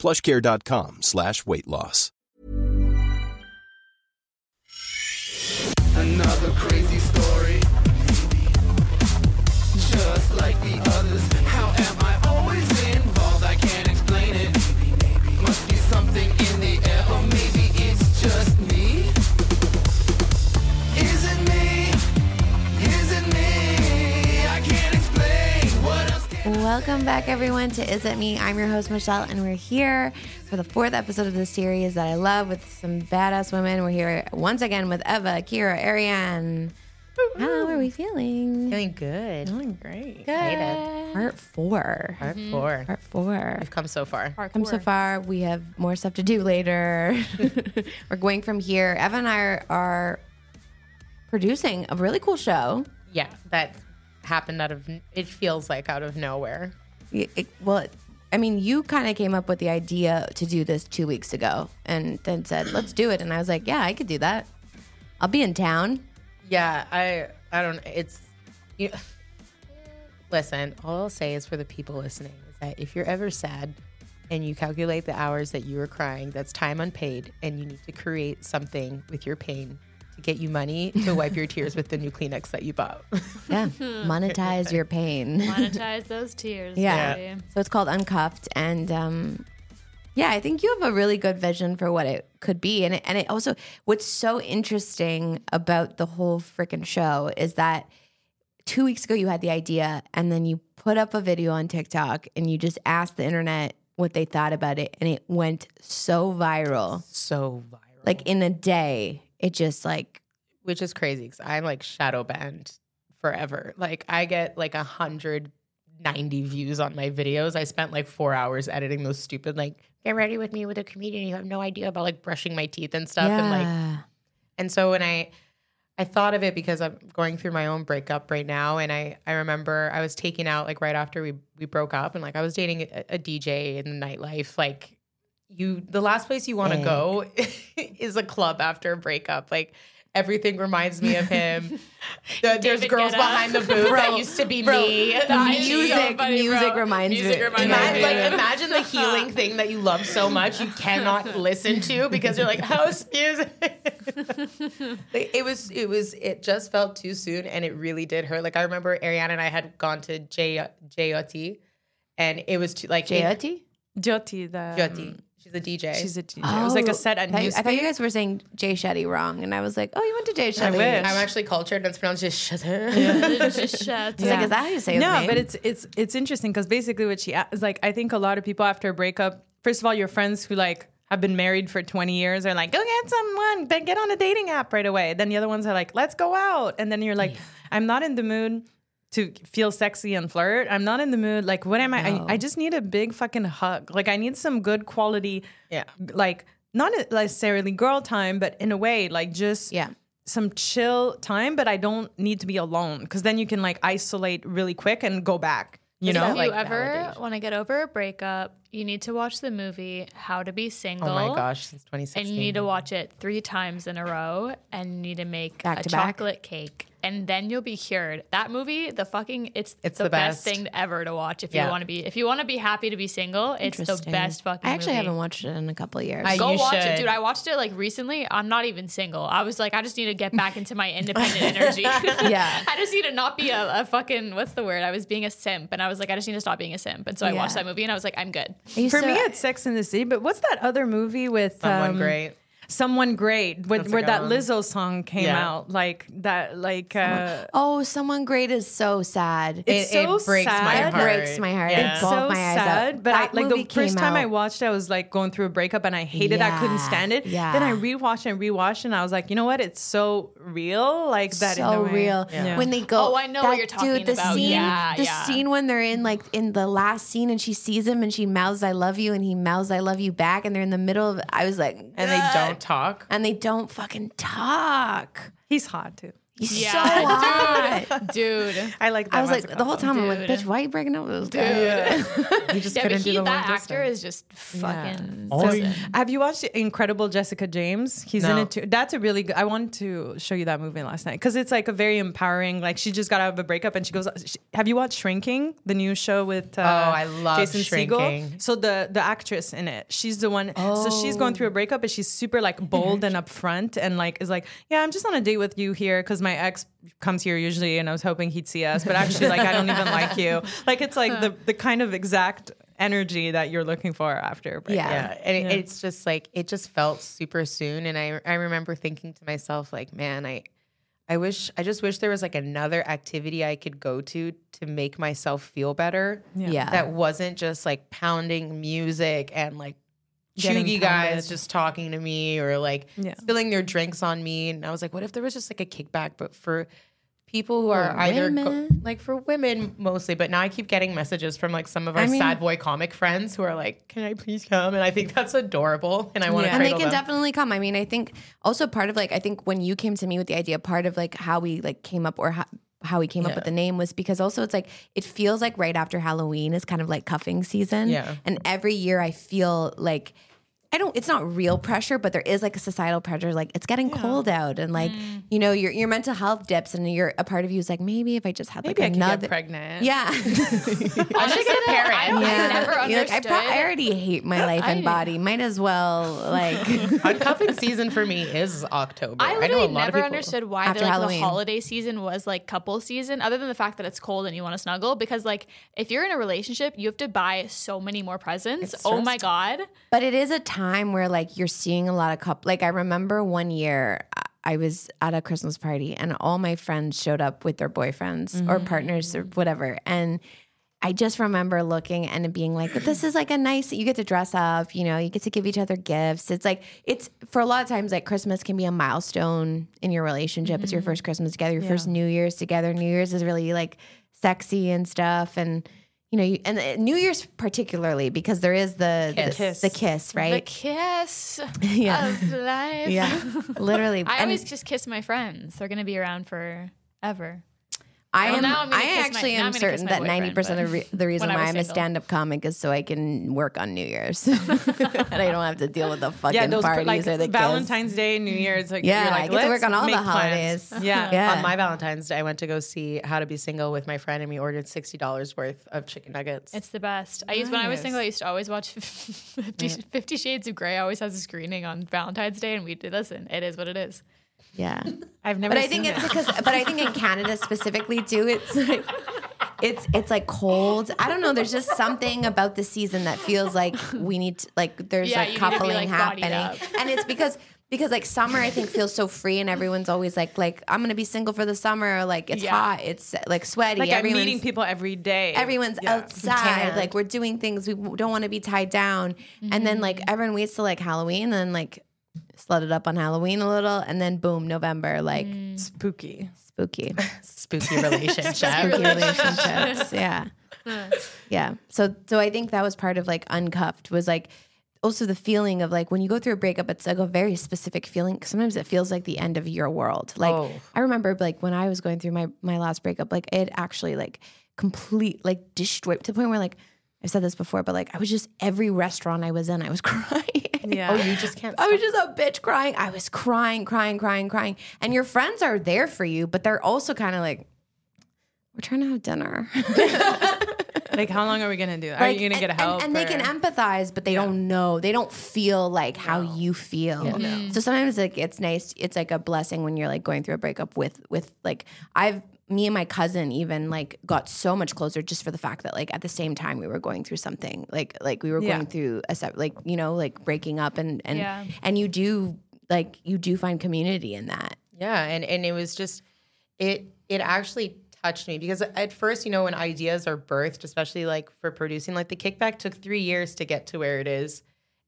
plushcare.com slash weight loss. Another crazy story. Just like the others. How am I Welcome back, everyone, to Is It Me? I'm your host, Michelle, and we're here for the fourth episode of the series that I love with some badass women. We're here once again with Eva, Kira, Ariane. How are we feeling? Feeling good. Feeling great. Excited. Part four. Part mm-hmm. four. Part four. We've come so far. Come so far. We have more stuff to do later. we're going from here. Eva and I are, are producing a really cool show. Yeah, that happened out of. It feels like out of nowhere. It- it- well, I mean, you kind of came up with the idea to do this two weeks ago and then said, let's do it. And I was like, yeah, I could do that. I'll be in town. Yeah, I. I don't. It's. You, listen, all I'll say is for the people listening is that if you're ever sad and you calculate the hours that you were crying, that's time unpaid, and you need to create something with your pain get you money to wipe your tears with the new Kleenex that you bought. Yeah. Monetize your pain. Monetize those tears. Yeah. baby. So it's called Uncuffed. And um, yeah, I think you have a really good vision for what it could be. And it, and it also, what's so interesting about the whole freaking show is that two weeks ago you had the idea and then you put up a video on TikTok and you just asked the internet what they thought about it. And it went so viral. so viral. Like in a day, it just like, which is crazy because I'm like shadow banned forever. Like I get like a hundred ninety views on my videos. I spent like four hours editing those stupid like get ready with me with a comedian. You have no idea about like brushing my teeth and stuff. And like yeah. and so when I I thought of it because I'm going through my own breakup right now, and I I remember I was taken out like right after we we broke up, and like I was dating a, a DJ in the nightlife. Like you, the last place you want to go is a club after a breakup. Like everything reminds me of him. The- there's girls behind the booth that used to be me. That is so Music- funny, music bro. reminds music me- reminds Imagine, me. like, imagine the healing thing that you love so much you cannot listen to because you're like house music. Like, it was, it was, it just felt too soon, and it really did hurt. Like I remember Ariana and I had gone to J JOT, and it was too like J.O.T.? Jyoti, the JOT. Um, She's a DJ. She's a DJ. it was like a oh, set at I thought, I thought you guys were saying Jay Shetty wrong, and I was like, "Oh, you went to Jay Shetty." wish. I'm actually cultured, and it's pronounced just shut up. Just shut. I like, "Is that how you say his no, name?" but it's it's it's interesting because basically what she is like, I think a lot of people after a breakup, first of all, your friends who like have been married for 20 years are like, go get someone, then get on a dating app right away. Then the other ones are like, let's go out, and then you're like, I'm not in the mood to feel sexy and flirt. I'm not in the mood. Like, what am I? I? I just need a big fucking hug. Like, I need some good quality, Yeah. like not necessarily girl time, but in a way, like just yeah. some chill time, but I don't need to be alone because then you can like isolate really quick and go back. You know, if like you ever want to get over a breakup, you need to watch the movie How to Be Single. Oh my gosh, since And you need to watch it three times in a row and you need to make Back a to back? chocolate cake. And then you'll be cured. That movie, the fucking it's It's the, the best. best. thing ever to watch if Yeah. you want to be if you want to be happy to be single, it's the best fucking I actually movie. haven't watched it in a couple of years. I- Go You watch should. it, dude. I watched it like recently. I'm not even single. I was like, I just need to get back into my independent energy. Yeah. I just need to not be a, a fucking what's the word? I was being a simp, and I was like, I just need to stop being a simp. And so I watched that movie, and I was like, I'm good. For to- me, it's Sex in the City. But what's that other movie with Someone um, great. Someone great where, where that one. Lizzo song came Yeah. out like that like uh Oh, someone great is so sad. It's it, so it breaks sad. my heart. It breaks my heart. Yeah. It's so my eyes out. sad. But I, like the first came time I watched it, I was like going through a breakup and I hated. I couldn't stand it. yeah. Then I rewatched and rewatched and I was like, you know what? It's so real. Like that. in so way. real. Yeah. When they go, Oh, I know what you're talking dude, the about. Scene, Yeah, the yeah. scene when they're in like in the last scene and she sees him and she mouths "I love you" and he mouths "I love you" back and they're in the middle of. I was like, And they don't talk. and they don't fucking talk. He's hot too. He's Yeah, so hot. dude. I like that. I was like the whole time. I'm like, bitch, why are you breaking up with those this guy? He just Yeah, couldn't but do he, the that long actor distance. is just fucking. Oh. Have you watched Incredible Jessica James? He's in it too. That's a really good. I wanted to show you that movie last night because it's like a very empowering. Like she just got out of a breakup and she goes. She, have you watched Shrinking, the new show with? Uh, Oh, I love Jason Shrinking. Segel. So the the actress in it, she's the one. So she's going through a breakup, but she's super like bold and upfront and like is like, yeah, I'm just on a date with you here because my ex comes here usually, and I was hoping he'd see us, but actually like I don't even like you. Like it's like the the kind of exact energy that you're looking for after a breakup. Yeah. yeah and it, it's just like it just felt super soon and i i remember thinking to myself like man i i wish i just wish there was like another activity i could go to to make myself feel better Yeah. that wasn't just like pounding music and like Getting chuggy guys just talking to me or like Yeah. spilling their drinks on me and i was like what if there was just like a kickback but for people who are For either go- women. like for women mostly but now i keep getting messages from like some of our I mean- sad boy comic friends who are like can i please come and i think that's adorable and i want to Yeah. and they can them. definitely come. I mean, I think also part of like I think when you came to me with the idea, part of like how we like came up or how how we came up with the name was because also it's like it feels like right after Halloween is kind of like cuffing season. Yeah. And every year I feel like I don't it's not real pressure, but there is like a societal pressure, like it's getting cold out and like, Mm. you know, your your mental health dips and you're a part of you is like, maybe if I just had Maybe like could another get pregnant. Yeah. Honestly, get a parent. I, don't, I never You're understood. like, I, pro- I already hate my life and I- body. Might as well like Uncuffing season for me is October. I know literally a lot never people- understood why After the, like, Halloween. the holiday season was like couple season, other than the fact that it's cold and you want to snuggle. Because like if you're in a relationship, you have to buy so many more presents. Oh my god! But it is a time where like you're seeing a lot of couple. Like I remember one year I- I was at a Christmas party and all my friends showed up with their boyfriends or mm-hmm. partners or whatever, and I just remember looking and being like, this is like a nice. You get to dress up, you know, you get to give each other gifts. It's like it's for a lot of times like Christmas can be a milestone in your relationship. It's your mm-hmm. first Christmas together, your first New Year's together. New Year's is really like sexy and stuff and. You know, you, and uh, New Year's particularly because there is the Kiss. the, Kiss. the kiss, The kiss Yeah. of life. Yeah, literally. I And always just kiss my friends. They're gonna be around forever. I well, am. now I'm gonna I kiss my- actually am I'm gonna kiss certain that ninety percent of re- the reason why I'm a stand-up comic is so I can work on New Year's, and I don't have to deal with the fucking Yeah, those parties like or the kiss. Valentine's Day, New Year's. Like Yeah, you're like, I get to work let's on all the make plans. holidays. Yeah. Yeah. On my Valentine's Day, I went to go see How to Be Single with my friend, and we ordered sixty dollars worth of chicken nuggets. It's the best. I used when I was single. I used to always watch Fifty Shades of Grey. Always has a screening on Valentine's Day, and we did listen. It is what it is. Yeah, I've never. but I think seen it's it. because. But I think in Canada specifically too, it's like. It's it's like cold. I don't know. There's just something about the season that feels like we need to, like there's Yeah, like you need to be, coupling like, happening, and it's because because like summer I think feels so free and everyone's always like like I'm gonna be single for the summer. Like it's Yeah. hot. It's like sweaty. like I'm everyone's, meeting people every day. Everyone's Yeah. outside. Tanned. Like we're doing things we don't want to be tied down. And then like mm-hmm. everyone waits till like Halloween and then like slut it up on Halloween a little and then boom, November, like mm. spooky. spooky. spooky relationship. spooky relationships. Yeah. Yeah. So so I think that was part of like uncuffed was like also the feeling of like when you go through a breakup, it's like a very specific feeling. Sometimes it feels like the end of your world. Like Oh. I remember like when I was going through my my last breakup, like it actually like complete like destroyed to the point where like I've said this before, but like I was just every restaurant I was in, I was crying. Yeah. Oh, you just can't. I was just a bitch crying. I was crying, crying, crying, crying. And your friends are there for you, but they're also kind of like, we're trying to have dinner. Like, how long are we gonna do? that? Are you gonna get help? And, and they can empathize, but they don't know. They don't feel like how you feel. So sometimes like it's nice. It's like a blessing when you're like going through a breakup with with like I've me and my cousin even like got so much closer just for the fact that like at the same time we were going through something like like we were Yeah. going through a sep- like you know like breaking up and and Yeah. and you do like you do find community in that. Yeah, and and it was just it it actually touched me because at first, you know, when ideas are birthed, especially like for producing, like the kickback took three years to get to where it is,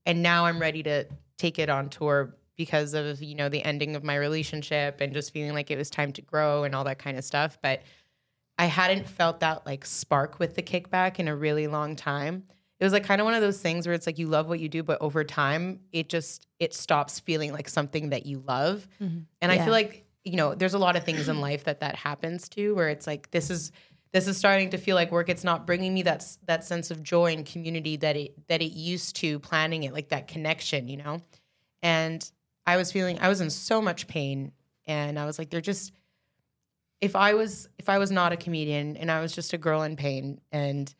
and now I'm ready to take it on tour because of you know the ending of my relationship and just feeling like it was time to grow and all that kind of stuff. But I hadn't felt that like spark with the kickback in a really long time. It was like kind of one of those things where it's like you love what you do, but over time it just it stops feeling like something that you love. Mm-hmm. And I feel like you know there's a lot of things in life that that happens to where it's like this is this is starting to feel like work. It's not bringing me that that sense of joy and community that it that it used to planning it, like that connection, you know. And I was feeling I was in so much pain, and I was like, they're just if I was if I was not a comedian and I was just a girl in pain and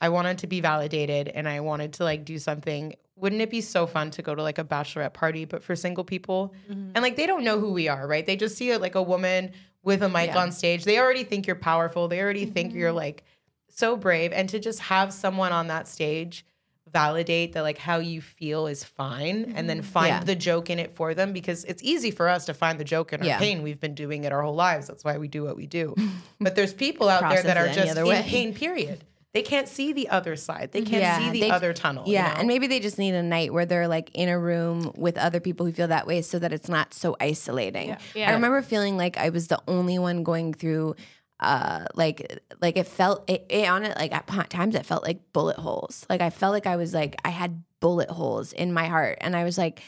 I wanted to be validated and I wanted to like do something, wouldn't it be so fun to go to like a bachelorette party but for single people? Mm-hmm. And like they don't know who we are, right? They just see it like a woman with a mic on stage. They already think you're powerful. They already think you're mm-hmm. like so brave and to just have someone on that stage validate that like how you feel is fine and then mm-hmm. find Yeah. the joke in it for them because it's easy for us to find the joke in our Yeah. pain. We've been doing it our whole lives. That's why we do what we do. but there's people out there that are just in way. pain, period. They can't see the other side. They can't see the they- other tunnel. you Yeah, know? and maybe they just need a night where they're like in a room with other people who feel that way, so that it's not so isolating. Yeah. Yeah. I remember feeling like I was the only one going through. Uh, like, like it felt it, it on it. Like at times, it felt like bullet holes. Like I felt like I was like I had bullet holes in my heart, and I was like,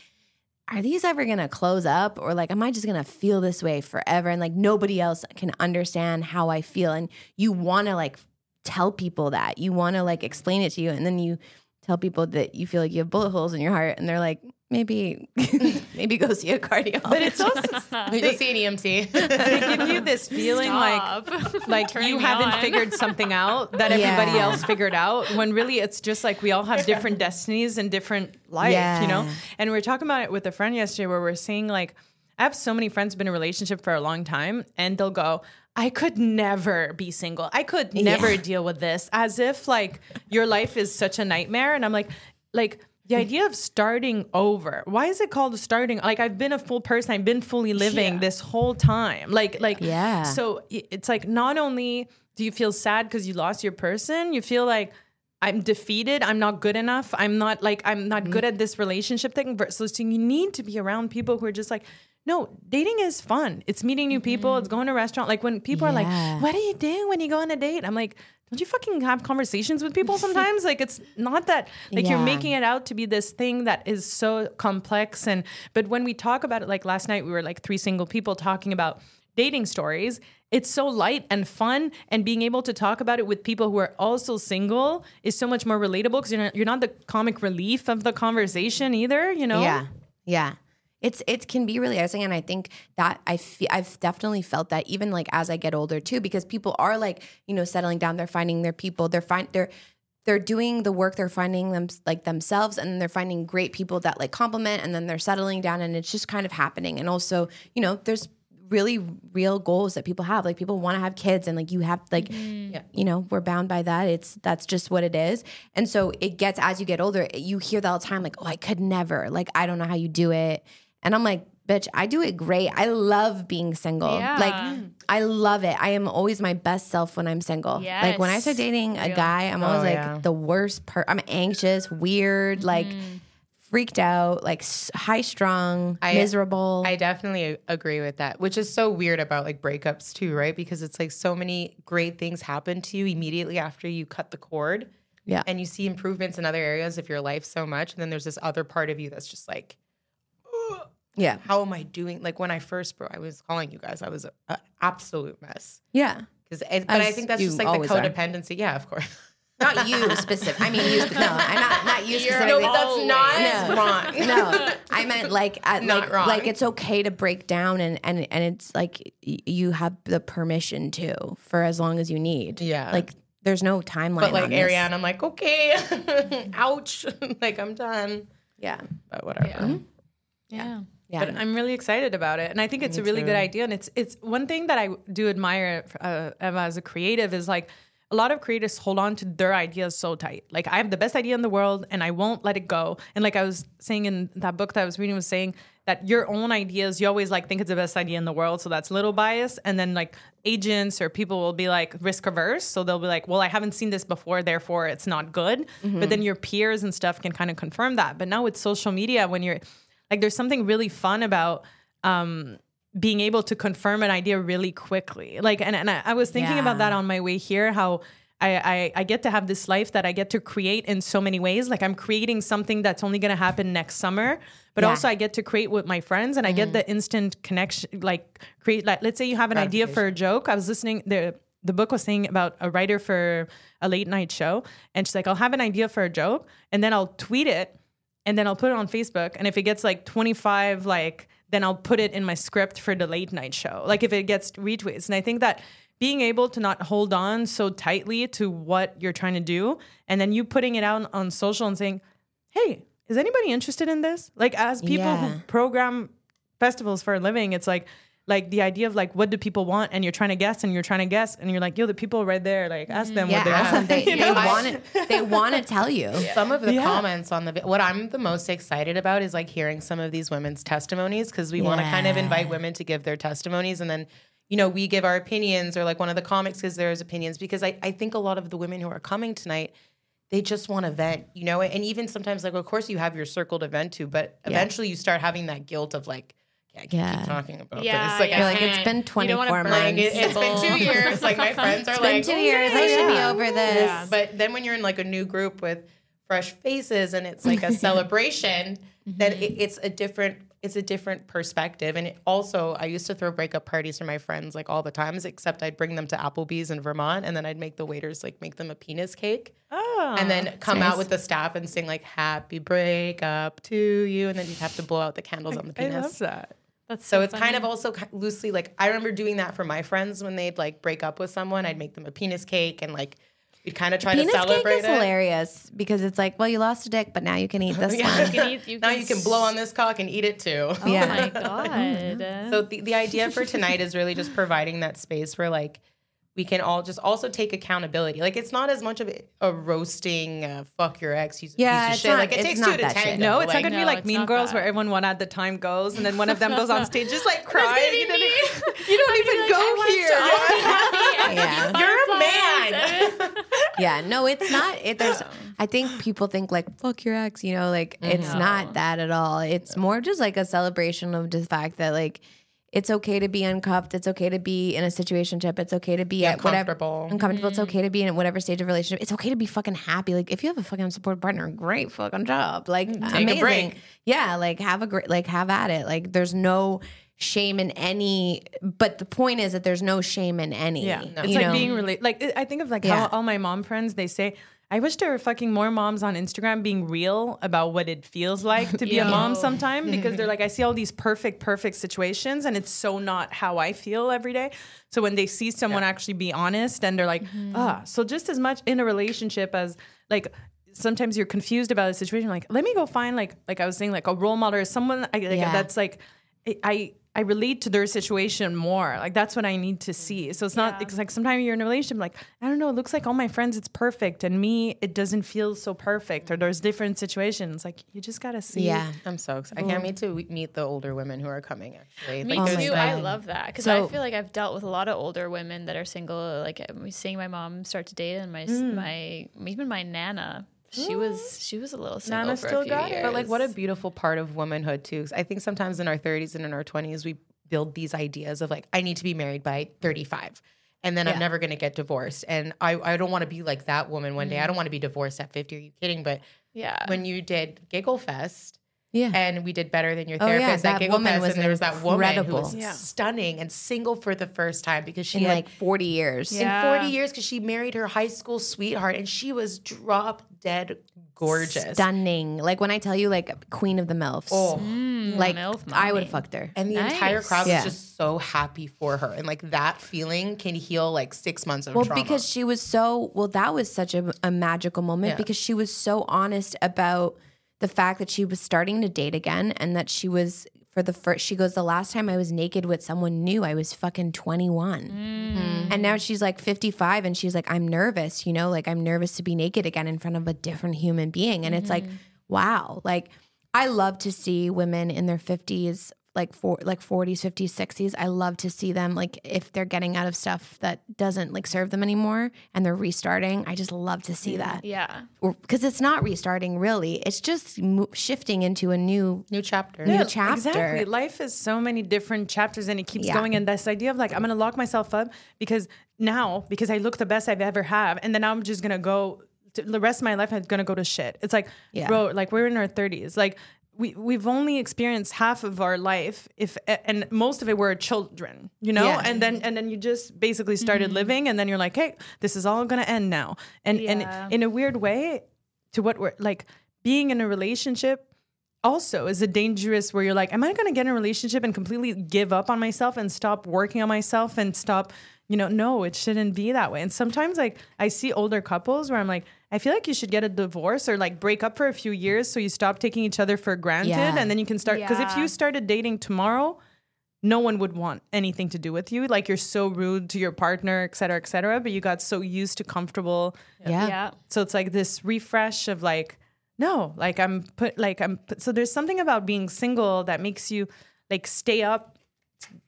are these ever gonna close up? Or like am i just gonna feel this way forever? And like nobody else can understand how i feel. And you want to like tell people that. You want to like explain it to you. And then you tell people that you feel like you have bullet holes in your heart and they're like maybe maybe go see a cardiologist But it's also You'll see an EMT. they give you this feeling like Stop. like Turning you haven't on. figured something out that everybody else figured out when really it's just like we all have different destinies and different life you know and we were talking about it with a friend yesterday where we're saying like i have so many friends who've been in a relationship for a long time and they'll go I could never be single. I could never deal with this as if like your life is such a nightmare. And I'm like, like the mm. idea of starting over. Why is it called starting? Like I've been a full person. I've been fully living this whole time. Like, like, Yeah. So it's like not only do you feel sad because you lost your person, you feel like I'm defeated. I'm not good enough. I'm not like I'm not mm. good at this relationship thing. So, so you need to be around people who are just like, no, dating is fun. It's meeting new people. It's mm-hmm. going to a restaurant. Like when people are like, what do you do when you go on a date? I'm like, don't you fucking have conversations with people sometimes? like it's not that like you're making it out to be this thing that is so complex. And but when we talk about it, like last night we were like three single people talking about dating stories. It's so light and fun, and being able to talk about it with people who are also single is so much more relatable because you're not, you're not the comic relief of the conversation either. You know? Yeah, yeah. It's it can be really interesting, and I think that I fe- I've definitely felt that even like as I get older too, because people are like you know settling down, they're finding their people, they're find they're they're doing the work, they're finding them like themselves, and they're finding great people that like compliment, and then they're settling down, and it's just kind of happening. And also, you know, there's really real goals that people have. Like people want to have kids, and like you have like mm-hmm. you know we're bound by that. It's that's just what it is. And so it gets as you get older, you hear that all the time. Like, oh, I could never. Like, I don't know how you do it. And I'm like, bitch, I do it great. I love being single. Yeah. Like, I love it. I am always my best self when I'm single. Like when I start dating a guy, I'm always Oh, like yeah. the worst per. I'm anxious, weird, like mm-hmm. freaked out, like high strung, I- miserable. I definitely agree with that, which is so weird about like breakups too, right? Because it's like so many great things happen to you immediately after you cut the cord. Yeah. And you see improvements in other areas of your life so much. And then there's this other part of you that's just like, yeah, how am I doing? Like when I first broke, I was calling you guys, I was an absolute mess. yeah. Because, but I think that's just like the always are. codependency. Yeah, of course. Not you specific. I mean, you. Spe- no, I'm not. Not you specifically. No, that's not No. wrong. no, I meant like at, Not like wrong. like it's okay to break down and and and it's like you have the permission to for as long as you need. Yeah. like there's no timeline. But like on this. Ariane, I'm like, okay, ouch. like I'm done. Yeah, But whatever. Mm-hmm. Yeah. yeah. But I'm really excited about it, and I think it's a really good idea. And it's it's one thing that I do admire uh, Emma as a creative is like a lot of creatives hold on to their ideas so tight. Like I have the best idea in the world, and I won't let it go. And like I was saying in that book that I was reading was saying that your own ideas, you always like think it's the best idea in the world. So that's a little bias. And then like agents or people will be like risk averse. So they'll be like, well, I haven't seen this before, therefore it's not good. But then your peers and stuff can kind of confirm that. But now with social media, when you're like, there's something really fun about um, being able to confirm an idea really quickly. Like, and, and I, I was thinking about that on my way here, how I, I, I get to have this life that I get to create in so many ways. Like I'm creating something that's only going to happen next summer, but Yeah. also I get to create with my friends and I get the instant connection, like create, like, let's say you have an idea for a joke. I was listening, the, the book was saying about a writer for a late night show. And she's like, I'll have an idea for a joke and then I'll tweet it and then I'll put it on Facebook. And if it gets like 25, like, then I'll put it in my script for the late night show. Like if it gets retweets. And I think that being able to not hold on so tightly to what you're trying to do, and then you putting it out on social and saying, hey, is anybody interested in this? Like as people Yeah. who program festivals for a living, it's like, like the idea of like what do people want and you're trying to guess and you're trying to guess and you're like yo the people right there like ask them Yeah, what they ask want them. They, they want it. They want to tell you. Some of the Yeah. comments on the what I'm the most excited about is like hearing some of these women's testimonies because we want to kind of invite women to give their testimonies and then you know we give our opinions or like one of the comics gives theirs opinions because I, I think a lot of the women who are coming tonight they just want to vent you know and even sometimes like of course you have your circle to vent to but eventually you start having that guilt of like yeah, I can't Yeah. keep talking about Yeah, this like, yeah. I like, it's can't- been You don't wanna 24 months. like it, it's been two years like my friends are It's like been two "Oh, years. I yeah, should be over this. Yeah. But then when you're in like a new group with fresh faces and it's like a celebration, then mm-hmm. it, it's a different it's a different perspective. And it also, I used to throw breakup parties for my friends like all the times, except I'd bring them to Applebee's in Vermont, and then I'd make the waiters like make them a penis cake, oh. and then oh, come nice. out with the staff and sing like "Happy Breakup to You," and then you'd have to blow out the candles on the penis. I penis. love that That's So it's kind of also loosely like I remember doing that for my friends when they'd like break up with someone. I'd make them a penis cake and like we'd kind of try Penis to cake celebrate is it. hilarious because it's like, well, you lost a dick, but now you can eat this Yeah. one. You can eat- you now can you can blow on this cock and eat it too. Oh, oh Yeah. my god. Mm-hmm. So the, the idea for tonight is really just providing that space where like we can all just also take accountability. Like it's not as much of a, a roasting uh, fuck your ex, he's a Yeah, piece of it's shit. not- like it takes two to that shit. tango. No, it's like, not gonna no, be like Mean Girls that. where everyone one at the time goes, and then one of them goes on stage just like crying. gonna be and then you don't even go here. yeah. You're a man. Yeah, no, it's not. It, there's, I think people think like "fuck your ex," you know, like it's not that at all. It's more just like a celebration of the fact that like it's okay to be uncuffed. It's okay to be in a situationship. It's okay to be at whatever Uncomfortable. uncomfortable. It's okay to mm-hmm. be in whatever stage of relationship. It's okay to be fucking happy. Like if you have a fucking support partner, great fucking job. Like mm-hmm. amazing. break. Yeah, like have a great, like have at it. Like there's no shame in any. But the point is that there's no shame in any. Yeah, you it's like know? being really like I think of like Yeah. how all my mom friends they say. I wish there were fucking more moms on Instagram being real about what it feels like to be a mom sometime because they're like, I see all these perfect, perfect situations and it's so not how I feel every day. So when they see someone actually be honest and they're like, ah, so just as much in a relationship as like sometimes you're confused about a situation, like, let me go find like like I was saying, like a role model or someone I, like, Yeah. that's like I- I I relate to their situation more. Like that's what I need to see. So it's not it's like sometimes you're in a relationship like I don't know, it looks like all my friends it's perfect and me it doesn't feel so perfect or there's different situations. Like you just got to see. Yeah. I'm so excited. I can't wait to meet the older women who are coming. Actually, Me Oh my too. I love that because So- I feel like I've dealt with a lot of older women that are single. Like I'm seeing my mom start to date, and my Mm. my even my nana. She was mm-hmm. she was a little single Nana for still a few got it. years. But like, what a beautiful part of womanhood too. 'Cause I think sometimes in our 30s and in our 20s, we build these ideas of like, I need to be married by 35, and then I'm never going to get divorced, and I I don't want to be like that woman one day. I mm-hmm. don't want to be divorced at 50. Are you kidding? But yeah. when you did Giggle Fest. Yeah. And we did better than your therapist Oh, yeah, therapist that Giggle woman was and there was that woman who was. Yeah. stunning and single for the first time because she in had like 40 years. Yeah. in 40 years because she married her high school sweetheart and she was drop dead gorgeous. Stunning. Like when I tell you, like Queen of the MILFs. Oh. Mm, like MILF I would mommy. have fucked her. And the entire crowd Yeah. was just so happy for her. And like that feeling can heal like six months of Well, trauma. because she was so well, that was such a, a magical moment Yeah. because she was so honest about the fact that she was starting to date again and that she was for the first. She goes, the last time I was naked with someone new, I was fucking twenty one, mm. and now she's like fifty five, and she's like, I'm nervous, you know, like I'm nervous to be naked again in front of a different human being, and it's like, mm. wow, like. I love to see women in their 50s, like for like 40s, 50s, 60s. I love to see them like if they're getting out of stuff that doesn't like serve them anymore and they're restarting. I just love to see mm, that. Yeah. Because it's not restarting really. It's just mo- shifting into a new New chapter. new Yeah, chapter. Exactly. Life is so many different chapters and it keeps Yeah. going. And this idea of like, I'm going to lock myself up because now, because I look the best I've ever have. And then I'm just going to go, the rest of my life, I'm going to go to shit. It's like, Yeah. bro, like we're in our 30s. Like, we, we've only experienced half of our life if and most of it were children you know Yeah. and then and then you just basically started mm-hmm. living and then you're like hey this is all gonna end now and Yeah. and in a weird way to what we're like being in a relationship also is a dangerous where you're like, am I going to get in a relationship and completely give up on myself and stop working on myself and stop, you know, no, it shouldn't be that way. And sometimes like I see older couples where I'm like, I feel like you should get a divorce or like break up for a few years so you stop taking each other for granted Yeah. and then you can start because if you started dating tomorrow, no one would want anything to do with you. Like you're so rude to your partner, et cetera, et cetera. But you got so used to comfortable yeah. Yeah. so it's like this refresh of like, no, like I'm put, like I'm, put, so there's something about being single that makes you like stay up t-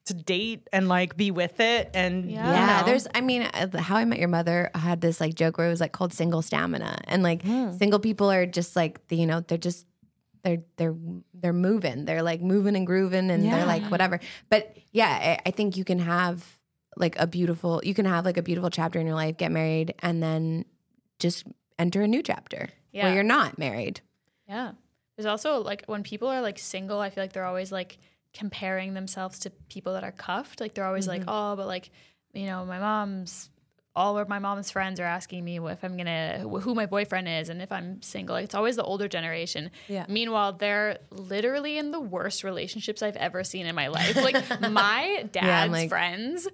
to date and like be with it. And Yeah. you Yeah, there's. I mean, uh, How I Met Your Mother had this like joke where it was like called single stamina, and like single people are just like you know they're just they're they're they're moving, they're like moving and grooving, and they're like whatever. But yeah, I, I think you can have like a beautiful, you can have like a beautiful chapter in your life, get married, and then just enter a new chapter Yeah. where you're not married. Yeah. There's also like when people are like single, I feel like they're always like comparing themselves to people that are cuffed. Like they're always like, mm-hmm. oh, but like, you know, my mom's all of my mom's friends are asking me if I'm gonna who my boyfriend is and if I'm single. It's always the older generation. Yeah. Meanwhile, they're literally in the worst relationships I've ever seen in my life. Like my dad's like- friends.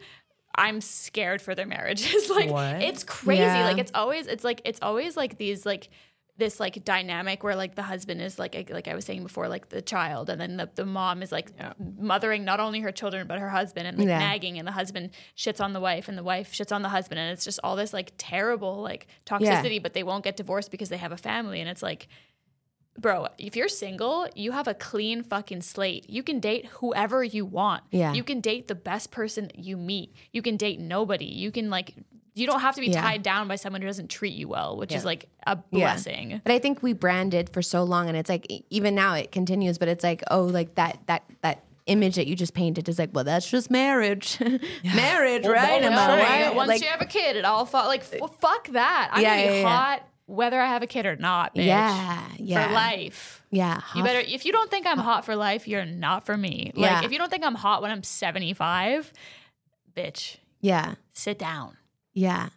I'm scared for their marriages. like What? it's crazy. Yeah. Like it's always it's like it's always like these like this like dynamic where like the husband is like like I was saying before like the child and then the, the mom is like mothering not only her children but her husband and like Yeah. nagging and the husband shits on the wife and the wife shits on the husband and it's just all this like terrible like toxicity but they won't get divorced because they have a family and it's like bro if you're single you have a clean fucking slate. You can date whoever you want. Yeah. you can date the best person you meet. You can date nobody. You can like you don't have to be Yeah. tied down by someone who doesn't treat you well which is like a Yeah. blessing But I think we branded for so long, and it's like even now it continues. But it's like oh, like that that that image that you just painted is like, well, that's just marriage, marriage, right? Am I right? Once Like, you have a kid, it all fall like f- fuck that. I'm Yeah, gonna be yeah, yeah. hot whether I have a kid or not, bitch. yeah, yeah, For life. yeah. You better if you don't think I'm hot for life, you're not for me. Like Yeah. if you don't think I'm hot when I'm 75, bitch, yeah, sit down. Yeah.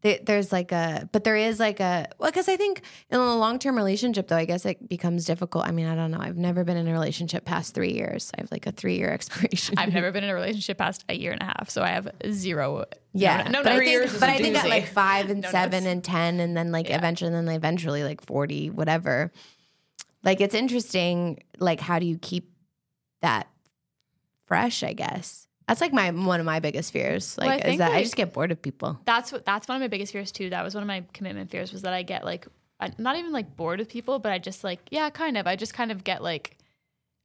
There's like a, but there is like a, well, because I think in a long term relationship, though, I guess it becomes difficult. I mean, I don't know. I've never been in a relationship past three years. I have like a three year expiration. I've never been in a relationship past a year and a half, so I have zero. Yeah, no, no, but I think, years but I think at like five and No seven notes. and ten, and then like eventually, and then eventually like forty, whatever. Like it's interesting. Like how do you keep that fresh? I guess that's like my one of my biggest fears. Like Well, I is that I just get bored of people. That's what that's one of my biggest fears too. That was one of my commitment fears was that I get like not even like bored of people, but I just like yeah, kind of. I just kind of get like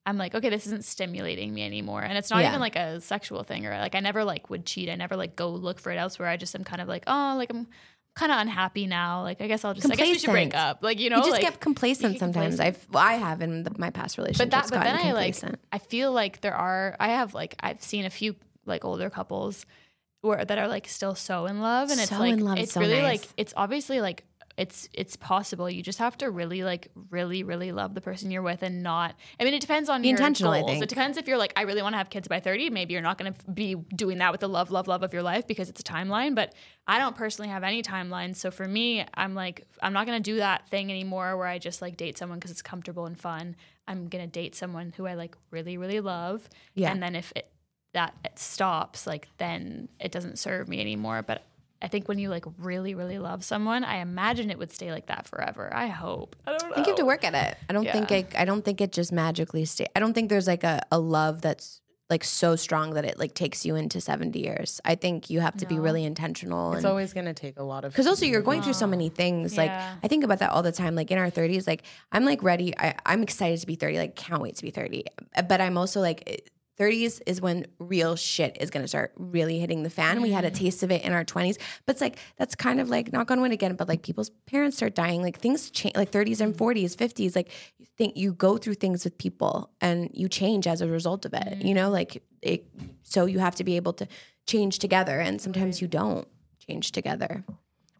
I'm like okay, this isn't stimulating me anymore, and it's not Yeah. even like a sexual thing or like I never like would cheat. I never like go look for it elsewhere. I just am kind of like oh like I'm kind of unhappy now. Like I guess I'll just I guess we should break up. Like you know you just like, get complacent sometimes. complacent. I've well, I have in the, my past relationships. but that but then I like. I feel like there are I have like I've seen a few like older couples where that are like still so in love and it's like in love it's so really nice. like it's obviously like it's it's possible you just have to really like really really love the person you're with and not I mean it depends on Be your intentional, I goals. think. it depends if you're like I really want to have kids by 30 maybe you're not going to be doing that with the love love love of your life because it's a timeline but I don't personally have any timeline so for me I'm like I'm not going to do that thing anymore where I just like date someone because it's comfortable and fun I'm going to date someone who I like really really love Yeah. and then if it that it stops, like then it doesn't serve me anymore. But I think when you like really, really love someone, I imagine it would stay like that forever. I hope. I don't know. I think you have to work at it. I don't think Yeah. it, I don't think it just magically stay. I don't think there's like a, a love that's like so strong that it like takes you into 70 years. I think you have to be really intentional It's and always gonna take a lot of. because also you're going through so many things. Like I think about that all the time. Like in our 30s, like I'm like ready. I, I'm excited to be 30. Like can't wait to be 30. But I'm also like. Eh, 30s is when real shit is going to start really hitting the fan. We had a taste of it in our 20s, but it's like that's kind of like knock on wood again. But like people's parents start dying, like things change, like 30s and 40s, 50s. Like you think you go through things with people and you change as a result of it. You know, like it. So you have to be able to change together, and sometimes you don't change together.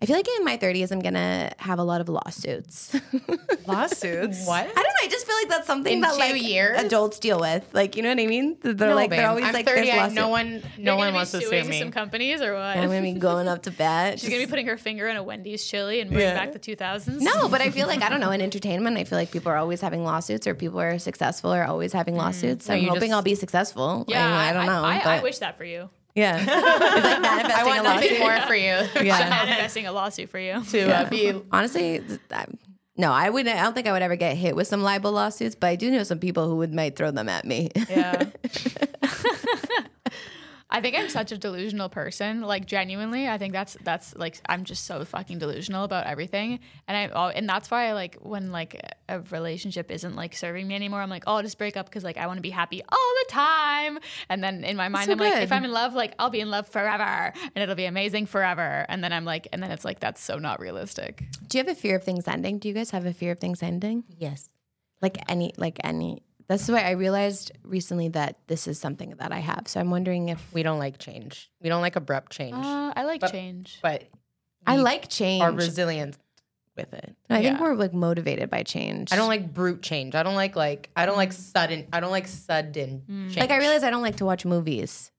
I feel like in my 30s, I'm gonna have a lot of lawsuits. Lawsuits. what? I don't know. I just feel like that's something In that like years? adults deal with. Like, you know what I mean? They're No, like babe, they're always I'm like 30. there's I- lawsuits. no one, You're no gonna one be wants to suing sue me. some companies or what? I'm gonna be going up to bat. She's gonna be putting her finger in a Wendy's chili and bring Yeah. back the 2000s. no, but I feel like I don't know. In entertainment, I feel like people are always having lawsuits, or people are successful are always having mm-hmm. lawsuits. No, I'm hoping just- I'll be successful. Yeah, I, I don't know. I, I, wish that for you. Yeah, it's like manifesting I want a nothing lawsuit. more for you Yeah. Manifesting a lawsuit for you. to uh, be. Honestly, th- I- no, I wouldn't. I don't think I would ever get hit with some libel lawsuits, but I do know some people who would might throw them at me. Yeah. I think I'm such a delusional person. Like genuinely, I think that's that's like I'm just so fucking delusional about everything, and I oh, and that's why I like when like a relationship isn't like serving me anymore, I'm like, oh, I'll just break up because like I want to be happy all the time, and then in my mind, so I'm like, if I'm in love, like I'll be in love forever, and it'll be amazing forever, and then I'm like, and then it's like that's so not realistic. Do you have a fear of things ending? Do you guys have a fear of things ending? Yes. Like any, like any. That's why I realized recently that this is something that I have. So I'm wondering if We don't like change. We don't like abrupt change. Uh, I like But- change. but I we like change. are resilient with it. I think Yeah. we're like motivated by change. I don't like brute change. I don't like like I don't like sudden. I don't like sudden change. like. I realize I don't like to watch movies.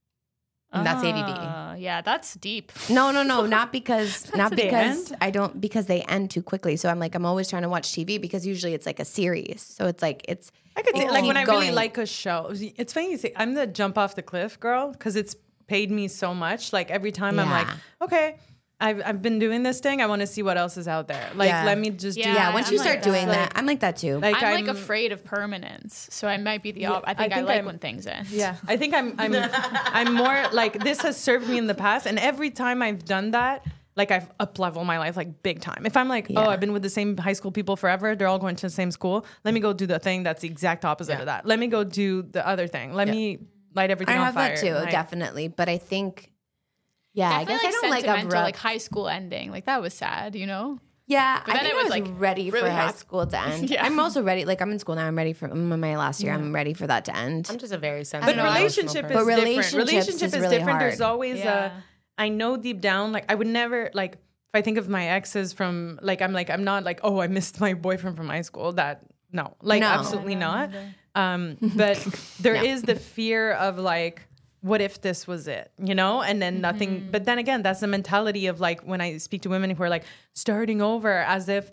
And that's ADD. Uh, yeah, that's deep. No, no, no, not because not because. I don't because they end too quickly. So I'm like I'm always trying to watch TV because usually it's like a series. So it's like it's I could see, Oh. like when Keep I really going. like a show. It's funny you say I'm the jump off the cliff girl because it's paid me so much. Like every time I'm like, okay, I've I've been doing this thing. I want to see what else is out there. Like Yeah. let me just Yeah, do. yeah. Once I'm you like start that. doing that, I'm like that too. Like I'm, like afraid of permanence, so I might be the. Op- I think I, think like I'm- when things end. Yeah, I think I'm I'm I'm more like this has served me in the past, and every time I've done that, like I've up leveled my life like big time. If I'm like, oh, Yeah. oh, I've been with the same high school people forever, they're all going to the same school. Let me go do the thing that's the exact opposite of that. Let me go do the other thing. Let me light everything I on have fire. that too, Like, definitely. But I think, yeah, I Definitely guess like I don't like sentimental, abrupt. like high school ending. Like that was sad, you know. Yeah, But I then think it I was, was like, ready for really high happy. school to end. Yeah. I'm also ready. Like I'm in school now. I'm ready for I'm in my last year. I'm ready for that to end. I'm just a very But sensitive. know, I- relationship is But different. Relationship is is, really different. hard. There's always Yeah. a. I know deep down, like I would never like if I think of my exes from like I'm like I'm not like oh I missed my boyfriend from high school. That no, like No. absolutely not. Um, but there is the fear of like what if this was it you know? And then nothing mm-hmm. but then again that's the mentality of like when i speak to women who are like starting over as if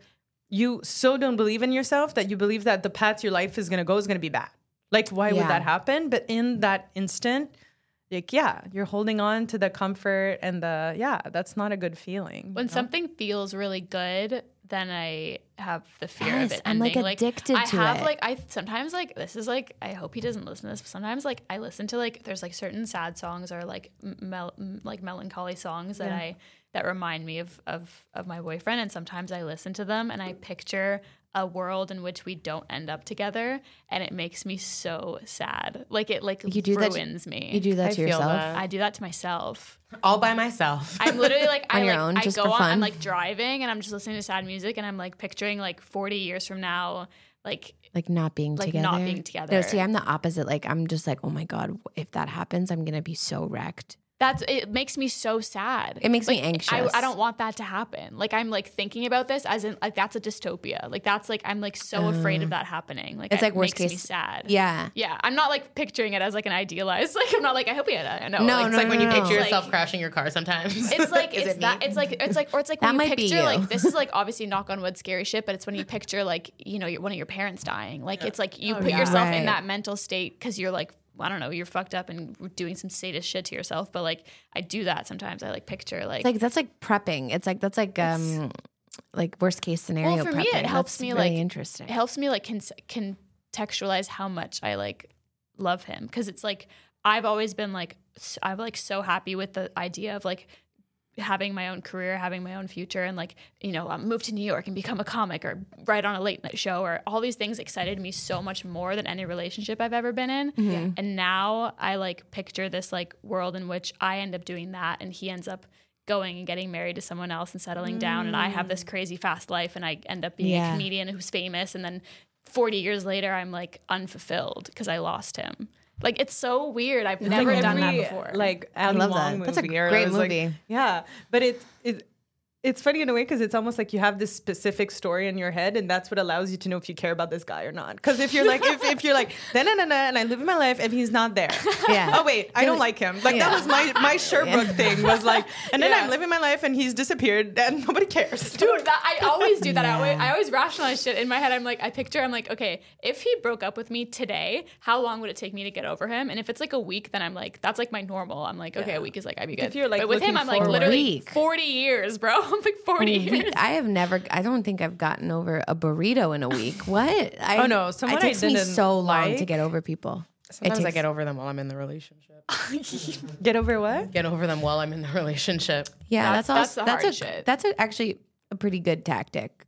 you so don't believe in yourself that you believe that the path your life is going to go is going to be bad. Like why Yeah. would that happen? But in that instant like yeah you're holding on to the comfort and the yeah that's not a good feeling When something feels really good, then I have the fear of Yes, it. I'm, like, addicted I to have it. like I sometimes like this is like I hope he doesn't listen to this. But sometimes like I listen to like there's like certain sad songs or like mel- like melancholy songs that I that remind me of of of my boyfriend, and sometimes I listen to them and I picture a world in which we don't end up together, and it makes me so sad. Like it like You do that to- ruins me. you do that I to feel yourself. that. I do that to myself. all by myself. I'm literally like I On your like own, I just go for on fun? I'm like driving and I'm just listening to sad music and I'm like picturing like 40 years from now like like not being Like, together. not being together No, see, I'm the opposite. Like I'm just like, oh my god, if that happens, I'm gonna be so wrecked. That's it makes me so sad. It makes me anxious. I, I don't want that to happen. Like I'm like thinking about this as in like that's a dystopia. Like that's like I'm like so afraid of that happening. Like Uh, It's it like worst makes me case- sad. Yeah. Yeah, I'm not like picturing it as like an idealized. Like I'm not like I hope he had a no. No, like, it's like when you picture no. yourself Like- crashing your car sometimes. It's like it's it that it's like it's like or it's like That when you might be picture you. like this is like obviously knock on wood scary shit, but it's when you picture like you know your, one of your parents dying. Like it's like you put yeah. yourself Right. in that mental state because you're like I don't know you're fucked up and doing some sadist shit to yourself. But like I do that sometimes. I like picture like. Like that's like prepping. It's like that's like um like worst case scenario. well, for me, prepping. it helps That's me really like interesting. It helps me like con- contextualize how much I like love him because it's like I've always been like I'm like so happy with the idea of like having my own career, having my own future, and like you know, um, move to New York and become a comic or write on a late night show or all these things excited me so much more than any relationship I've ever been in. And now I like picture this like world in which I end up doing that, and he ends up going and getting married to someone else and settling down, and I have this crazy fast life, and I end up being Yeah. a comedian who's famous, and then 40 years later, I'm like unfulfilled because I lost him. Like it's so weird. I've never like done that before. Like I love Wong that. That's a great it was like- movie. yeah, but it it it's funny in a way because it's almost like you have this specific story in your head, and that's what allows you to know if you care about this guy or not. Because if you're like if, if you're like na na na na, and I live in my life and he's not there, Yeah. Oh wait, I don't like him. Like that was my my Sherbrooke thing was like, and then Yeah. I'm living my life and he's disappeared and nobody cares. Dude, that, I always do that. I, always, I always rationalize shit in my head. I'm like, I picture, I'm like, okay, if he broke up with me today, how long would it take me to get over him? And if it's like a week, then I'm like, that's like my normal. I'm like, okay, a week is like, I'd be good. If you're, like, but with him, I'm like literally Week. 40 years, bro. I'm like 40 years. We- I have never. I don't think I've gotten over a burrito in a week. What? I, Oh, no, someone It I takes me so long to get over people. Sometimes I get over them while I'm in the relationship. Get over what? Get over them while I'm in the relationship. Yeah, That's- that's that's also the that's, hard a shit. that's a, actually a pretty good tactic.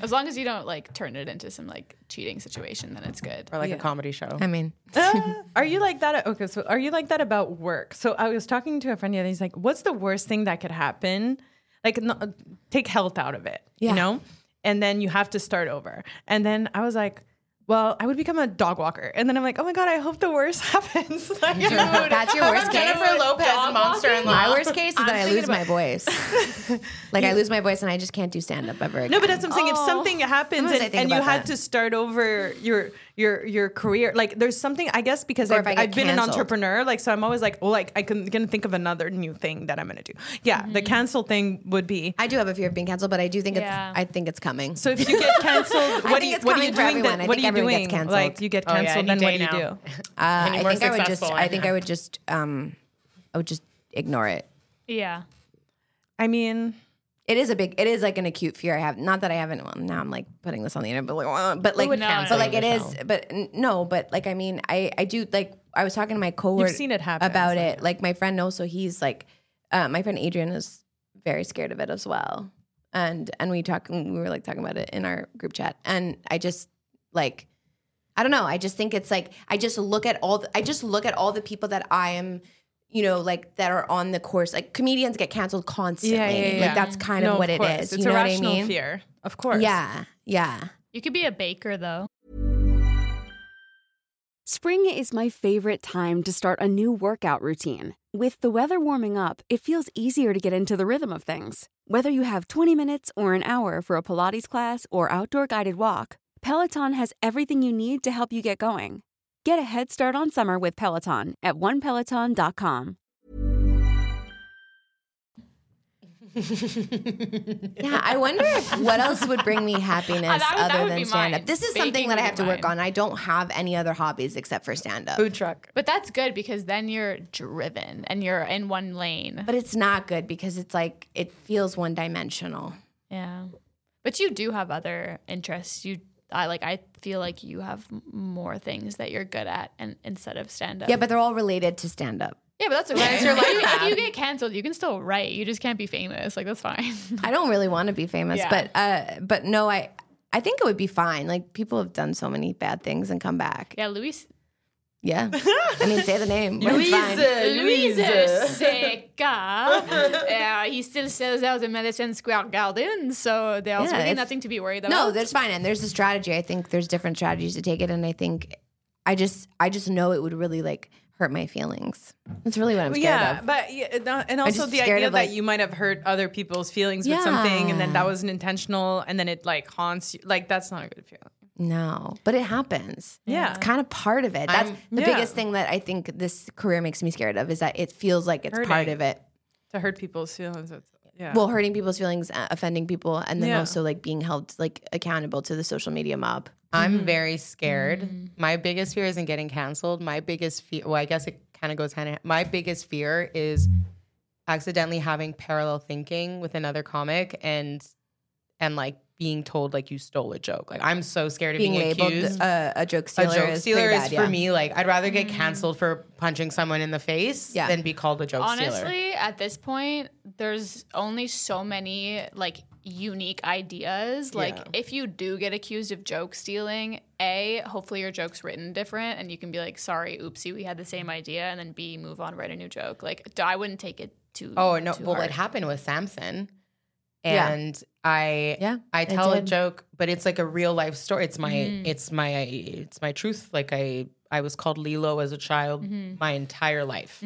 as long as you don't like turn it into some like cheating situation, then it's good. Or like a comedy show. I mean, Uh, are you like that? Okay, so are you like that about work? So I was talking to a friend the other day. He's like, "What's the worst thing that could happen? Like, no, uh, take health out of it, Yeah. you know, and then you have to start over." And then I was like, "Well, I would become a dog walker." And then I'm like, "Oh my god, I hope the worst happens." Like, that's your worst case. Jennifer Lopez, monster in My worst case is that I thinking lose my voice. like I lose my voice and I just can't do stand up ever again. No, but that's what I'm saying. If oh. something happens and, and you about had to start over your your your career, like there's something I guess because Or I've, I get I've been an entrepreneur, like so I'm always like, well, like I can gonna think of another new thing that I'm gonna do. Yeah, the Mm-hmm. cancel thing would be. I do have a fear of being canceled, but I do think Yeah. it's. I think it's coming. So if you get canceled, what, do you, what are you doing? everyone. Then? What are you doing? gets canceled. Like you get Oh, yeah, canceled, any then what do you now. do? Uh, I think I would just. I think I I would just. Um, I would just ignore it. Yeah. I mean, It is a big. It is like an acute fear I have. Not that I haven't. Well, now I'm like putting this on the internet, but like, uh, but like, would but like it is. show. But no, but like I mean, I I do like. I was talking to my coworker. seen it happen, about so- it. Like my friend knows, so he's like, uh, my friend Adrian is very scared of it as well. And and we talk. We were like talking about it in our group chat, and I just like. I don't know. I just think it's like I just look at all. The, I just look at all the people that I am, you know, like that are on the course. Like comedians get canceled constantly. Yeah, yeah, yeah. Like that's kind no, of what it course. It's you know a what I mean? fear, of course. Yeah, yeah. You could be a baker though. Spring is my favorite time to start a new workout routine. With the weather warming up, it feels easier to get into the rhythm of things. Whether you have 20 minutes or an hour for a Pilates class or outdoor guided walk, Peloton has everything you need to help you get going. Get a head start on summer with Peloton at onepeloton.com. Yeah, I wonder if what else would bring me happiness that would- that other than stand up. This is Baking something that I have to work mine. on. I don't have any other hobbies except for stand up. Food truck. But that's good because then you're driven and you're in one lane. But it's not good because it's like it feels one dimensional. Yeah. But you do have other interests. You I like I feel like you have more things that you're good at and instead of stand up. Yeah, but they're all related to stand up. yeah, but that's okay. your If life you- if you get canceled, you can still write. You just can't be famous. Like that's fine. I don't really want to be famous, Yeah. but uh but no, I I think it would be fine. Like people have done so many bad things and come back. yeah, Louis Yeah. I mean say the name. but it's fine. Uh, Louise Seca. yeah, he still sells out the Madison Square Garden, so there's Yeah, really nothing to be worried about. No, that's fine. And there's a strategy. I think there's different strategies to take it. And I think I just I just know it would really like hurt my feelings. That's really what I'm scared yeah, of. but yeah, no- and also the idea of, like- that you might have hurt other people's feelings with something, and then that wasn't intentional, and then it like haunts you. Like that's not a good feeling. No, but it happens. Yeah. It's kind of part of it. That's I'm- the Yeah. biggest thing that I think this career makes me scared of is that it feels like it's part of it. To hurt people's feelings. It's, yeah. Well, hurting people's feelings, uh, offending people, and then Yeah. also like being held like accountable to the social media mob. I'm very scared. My biggest fear isn't getting canceled. My biggest fear, well, I guess it kind of goes hand in hand. My biggest fear is accidentally having parallel thinking with another comic and and like being told like you stole a joke. Like I'm so scared of being being, labeled accused. uh, a joke stealer. a stealer joke is stealer is bad, for yeah. me like I'd rather get canceled for punching someone in the face Yeah. than be called a joke stealer. Honestly, at this point, there's only so many like unique ideas. Like Yeah. if you do get accused of joke stealing, A, hopefully your joke's written different and you can be like, sorry, oopsie, we had the same idea, and then B, move on, write a new joke. Like I wouldn't take it too Oh no! too Well, hard. it happened with Samson, Yeah. I Yeah, I tell a joke, but it's like a real life story. It's my Mm-hmm. it's my it's my truth. Like I I was called Lilo as a child Mm-hmm. my entire life.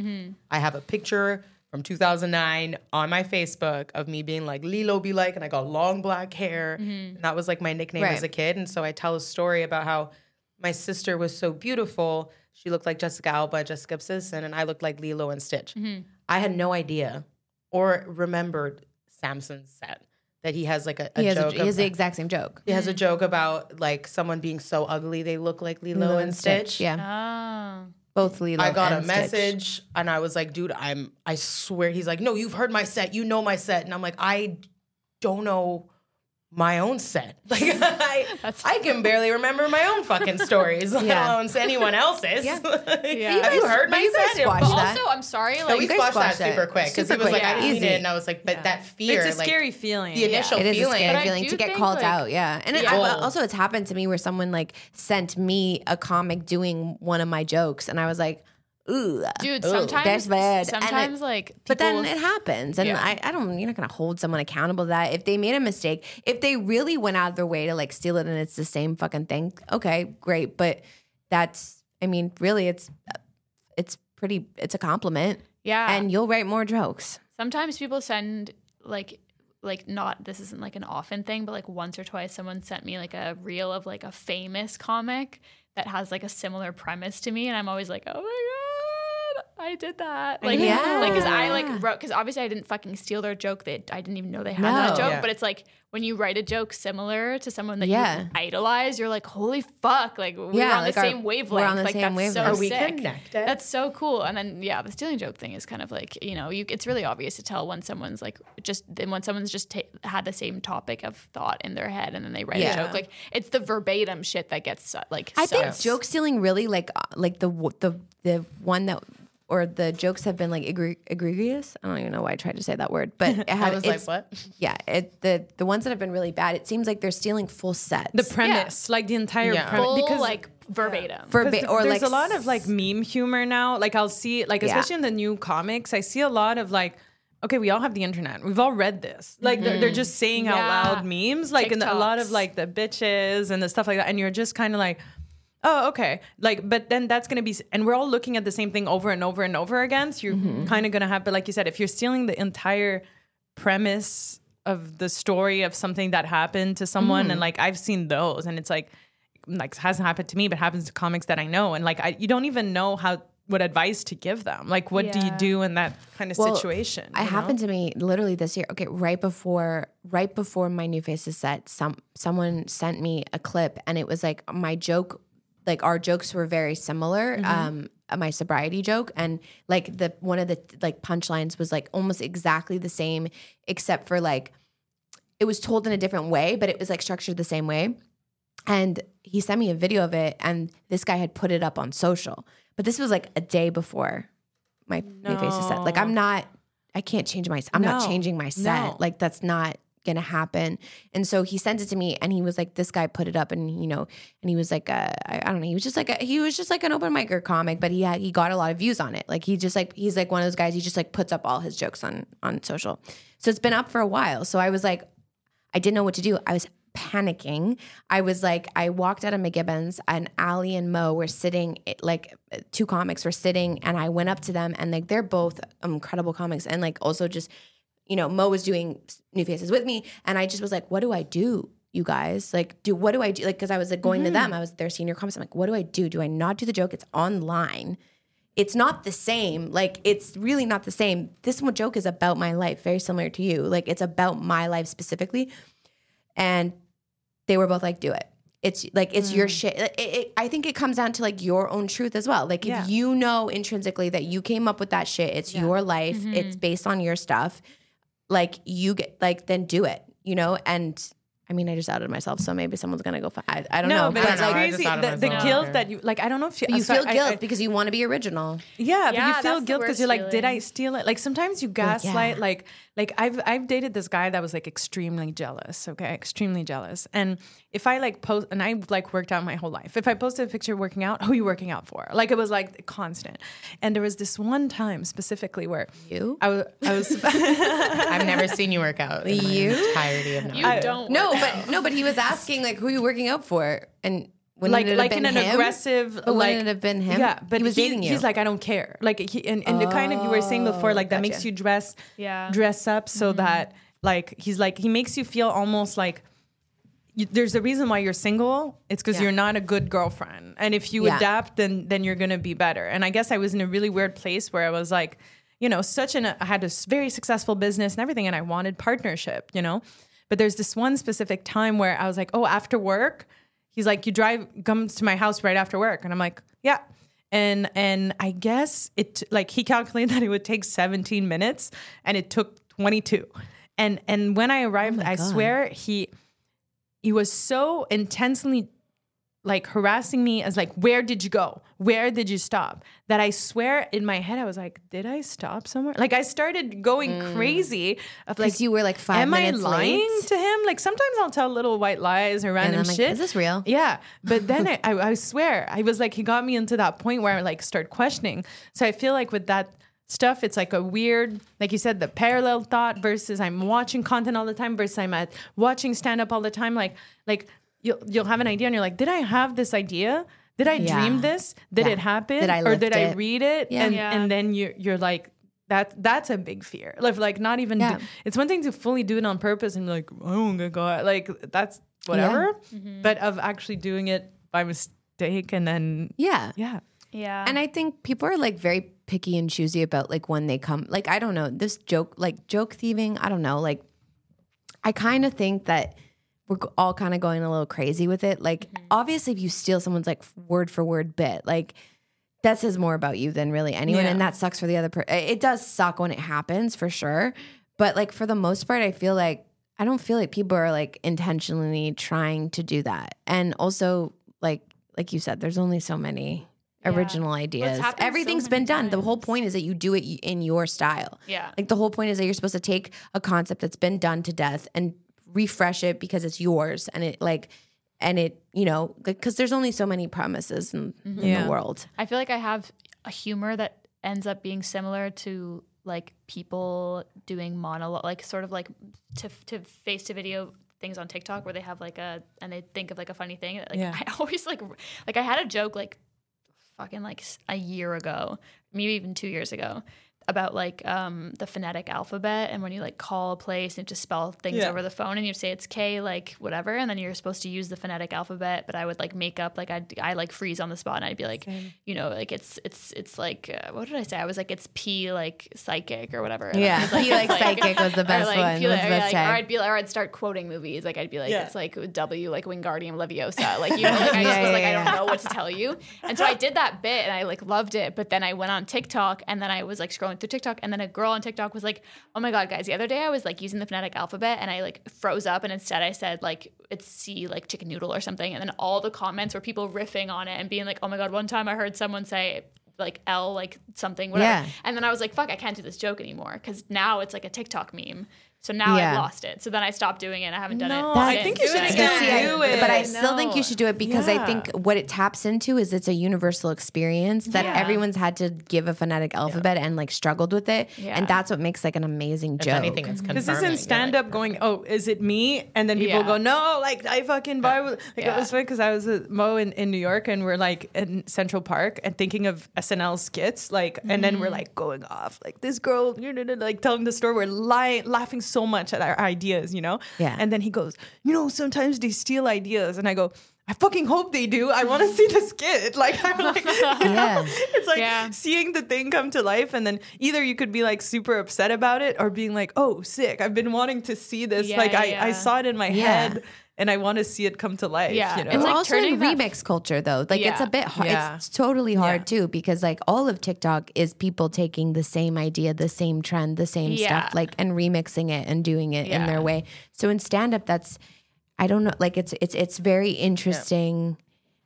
I have a picture from 2009 on my Facebook of me being like Lilo be like, and I got long black hair, Mm-hmm. and that was like my nickname Right. as a kid. And so I tell a story about how my sister was so beautiful. She looked like Jessica Alba, Jessica Simpson, and I looked like Lilo and Stitch. Mm-hmm. I had no idea or remembered Samson's set that he has like a, a He has, a, joke. he has the exact same joke. he has a joke about like someone being so ugly they look like Lilo, and Stitch. Yeah, Ah. both Lilo. I got a and Stitch. message and I was like, dude, I'm I swear he's like, no, you've heard my set, you know my set. And I'm like, I don't know my own set. Like I, I can barely remember my own fucking stories, let Yeah. alone anyone else's. Yeah. Yeah. Have you guys- heard my you guys set? squashed But that. also, I'm sorry, No, we you guys squashed that squashed that. super quick because it was like, quick. I didn't mean Easy. it, and I was like, but that fear, It's a like, scary feeling. the initial It is feeling. a scary But feeling to get called like- out. Yeah, and it, I, also it's happened to me where someone like sent me a comic doing one of my jokes, and I was like, "Ooh, dude, Ooh, sometimes that's bad." And it- Sometimes like but then it happens, and Yeah. I, I don't. You're not gonna hold someone accountable to that if they made a mistake. If they really went out of their way to like steal it, and it's the same fucking thing. Okay, great, but that's. I mean, really, it's it's pretty. It's a compliment, yeah, and you'll write more jokes. sometimes people send like like not this isn't like an often thing but like once or twice someone sent me like a reel of like a famous comic that has like a similar premise to me and i'm always like oh my god i did that like Yeah. like because i like wrote because obviously i didn't fucking steal their joke that i didn't even know they had that joke Yeah. but it's like when you write a joke similar to someone that Yeah. you idolize you're like holy fuck like we're Yeah, on like the our- same wavelength we're on the like same that's wavelength. so Are we sick. connected? That's so cool. And then yeah, the stealing joke thing is kind of like you know you it's really obvious to tell when someone's like just then when someone's just ta- had the same topic of thought in their head and then they write Yeah. a joke like it's the verbatim shit that gets like I think joke stealing really like uh, like the the the one that or the jokes have been like egre- egregious. I don't even know why I tried to say that word, but it I had, was like, what? Yeah, it, the the ones that have been really bad. It seems like they're stealing full sets. The premise, like the entire Yeah. premise, full because like verbatim. for Because ba- or there's like a lot of like meme humor now. Like I'll see, like Yeah. especially in the new comics, I see a lot of like, okay, we all have the internet. We've all read this. Like they're, they're mm-hmm. just saying out loud memes, like in the, a lot of like the bitches and the stuff like that, and you're just kind of like. Oh, okay. Like, but then that's gonna be, and we're all looking at the same thing over and over and over again. So you're Mm-hmm. kind of gonna have, but like you said, if you're stealing the entire premise of the story of something that happened to someone, Mm-hmm. and like I've seen those, and it's like, like hasn't happened to me, but happens to comics that I know, and like I, you don't even know how what advice to give them. Like, what do you do in that kind of Well, situation? it know? happened to me literally this year. Okay, right before right before my new faces set, some someone sent me a clip and it was like my joke like our jokes were very similar. Mm-hmm. Um my sobriety joke and like the one of the like punchlines was like almost exactly the same except for like it was told in a different way, but it was like structured the same way. And he sent me a video of it, and this guy had put it up on social. But this was like a day before my new faces set. Like I'm not, I can't change my, I'm not changing my set. No. Like that's not gonna happen. And so he sent it to me, and he was like, this guy put it up, and you know, and he was like, uh, I, I don't know, he was just like, a, he was just like an open micer comic, but he had, he got a lot of views on it. Like he just like, he's like one of those guys. He just like puts up all his jokes on on social. So it's been up for a while. So I was like, I didn't know what to do. I was panicking. I was like, I walked out of McKibbin's and Ali and Mo were sitting, it- like two comics were sitting, and I went up to them and like they're both incredible comics. And like also just, you know, Mo was doing New Faces with me. And I just was like, what do I do? You guys, like, do what do I do? Like, because I was like going to mm-hmm. them, I was their senior comics. I'm like, what do I do? Do I not do the joke? It's online it's not the same. Like it's really not the same. This one joke is about my life, very similar to you. Like it's about my life specifically. And they were both like, "Do it." It's like it's your mm. shit. It, it, I think it comes down to like your own truth as well. Like if you know intrinsically that you came up with that shit, it's your life. It's mm-hmm. based on your stuff. Like you get like then do it. You know, and I mean, I just outed myself, so maybe someone's gonna go. Fi- I, I don't no, know, but but it's like crazy. The, the guilt that you like. I don't know if you, you feel I- guilt I- because you want to be original. Yeah, but you feel that's guilt because you're like, did I steal it? Like sometimes you gaslight. yeah. Like, like I've I've dated this guy that was like extremely jealous. Okay, extremely jealous. And if I like post, and I like worked out my whole life. If I posted a picture working out, who are you working out for? Like it was like constant. And there was this one time specifically where You? I was I was I've never seen you work out. In You? The entirety of You knowledge. don't. No, work but out. no, but he was asking like, who are you working out for? And wouldn't like it have like been in an him? aggressive But like wouldn't it have been him? Yeah, but he was he- dating you. He's like, I don't care. Like he and, and the kind of you were saying before, like that makes you dress Yeah. dress up so mm-hmm. that like he's like he makes you feel almost like you, there's a reason why you're single. It's because Yeah. you're not a good girlfriend, and if you Yeah. adapt, then then you're gonna be better. And I guess I was in a really weird place where I was like, you know, such an I had a s- very successful business and everything, and I wanted partnership, you know. But there's this one specific time where I was like, oh, after work, he's like, you drive comes to my house right after work, and I'm like, yeah. And and I guess it like he calculated that it would take 17 minutes, and it took 22. And and when I arrived, oh I swear he he was so intensely like harassing me as like where did you go? Where did you stop? That i swear in my head i was like did i stop somewhere? Like i started going mm. crazy of like you were like five am i lying late? to him? Like sometimes i'll tell little white lies or And random like, shit. Is this real? yeah. But then I, I i swear i was like he got me into that point where i like start questioning. So i feel like with that stuff it's like a weird like you said the parallel thought versus i'm watching content all the time versus i'm at watching stand up all the time. Like like you'll, you'll have an idea and you're like did i have this idea did i Yeah. dream this did Yeah. it happen Did I or lift did i read it Yeah. and Yeah. and then you you're like that that's a big fear like like not even Yeah. do, it's one thing to fully do it on purpose and be like oh my god like that's whatever mm-hmm. but of actually doing it by mistake and then Yeah. yeah Yeah. And I think people are like very picky and choosy about like when they come. Like I don't know this joke, like joke thieving. I don't know. Like I kind of think that we're all kind of going a little crazy with it. Like obviously, if you steal someone's like word for word bit, like that says more about you than really anyone, Yeah. and that sucks for the other person. It does suck when it happens for sure, but like for the most part, I feel like I don't feel like people are like intentionally trying to do that, and also like like you said, there's only so many original ideas. so Everything's many been done. The whole point is that you do it in your style. Yeah. Like the whole point is that you're supposed to take a concept that's been done to death and refresh it because it's yours and it like and it you know because there's only so many promises in, in Yeah. the world. I feel like I have a humor that ends up being similar to like people doing monologue, like sort of like to to face to video things on TikTok where they have like a and they think of like a funny thing. Like Yeah. I always like like I had a joke like fucking like a year ago, maybe even two years ago. About like um, the phonetic alphabet, and when you like call a place and to spell things Yeah. over the phone, and you say it's K, like whatever, and then you're supposed to use the phonetic alphabet. But I would like make up, like I I like freeze on the spot, and I'd be like, you know, like it's it's it's like uh, what did I say? I was like it's P like psychic or whatever. And Yeah, was P like psychic was the or, best like, one, P was like- the or, best like. Or I'd be like, or I'd start quoting movies. Like I'd be like Yeah. it's like W like Wingardium Leviosa. Like you know, like I just Yeah, was like yeah, I don't know what to tell you. And so I did that bit and I like loved it. But then I went on TikTok and then I was like scrolling through TikTok and then a girl on TikTok was like, "Oh my god, guys! The other day I was like using the phonetic alphabet and I like froze up and instead I said like it's C like chicken noodle or something." And then all the comments were people riffing on it and being like, "Oh my god!" One time I heard someone say like L like something whatever, Yeah. and then I was like, "Fuck! I can't do this joke anymore because now it's like a TikTok meme." So now Yeah. I've lost it. So then I stopped doing it. and I haven't done No, it. I think you should And still can't- See, I- do it. But I still think you should do it because I think what it taps into is it's a universal experience that Yeah. everyone's had to give a phonetic alphabet and like struggled with it, Yeah. and that's what makes like an amazing If joke. anything, it's. Because this isn't stand up going, oh, is it me? And then people Yeah. go, no, like I fucking buy. Like it was funny because I was with Mo in, in New York and we're like in Central Park and thinking of SNL skits, like, and then Mm-hmm. we're like going off, like this girl, you know, like telling the story. We're lying, laughing so much at our ideas, you know? Yeah. And then he goes, you know, sometimes they steal ideas. And I go, I fucking hope they do. I want to see the skit. Like, I'm like, Yeah. it's like Yeah. seeing the thing come to life and then either you could be like super upset about it or being like oh sick i've been wanting to see this Yeah, like I, I saw it in my Yeah. head and i want to see it come to life Yeah. you know And It's like also in turning that- remix culture though. Like it's a bit hard. Yeah. It's totally hard Yeah. too because like all of TikTok is people taking the same idea, the same trend, the same Yeah. stuff, like and remixing it and doing it in their way. So in stand up, that's I don't know. Like it's it's it's very interesting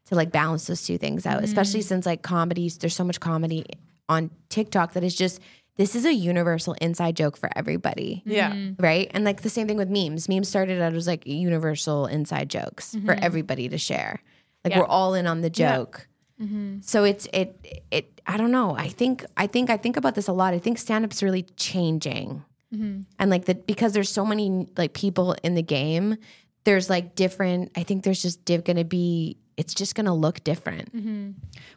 to like balance those two things out, mm-hmm. especially since like comedies. There's so much comedy on TikTok that is just this is a universal inside joke for everybody. Yeah. Mm-hmm. Right. And like the same thing with memes. Memes started out as like universal inside jokes for mm-hmm. everybody to share. Like Yeah. we're all in on the joke. Mm-hmm. So it's it it I don't know. I think I think I think about this a lot. I think stand up's really changing. And like the because there's so many like people in the game, there's like different I think there's just diff- gonna be it's just gonna look different. Mm-hmm.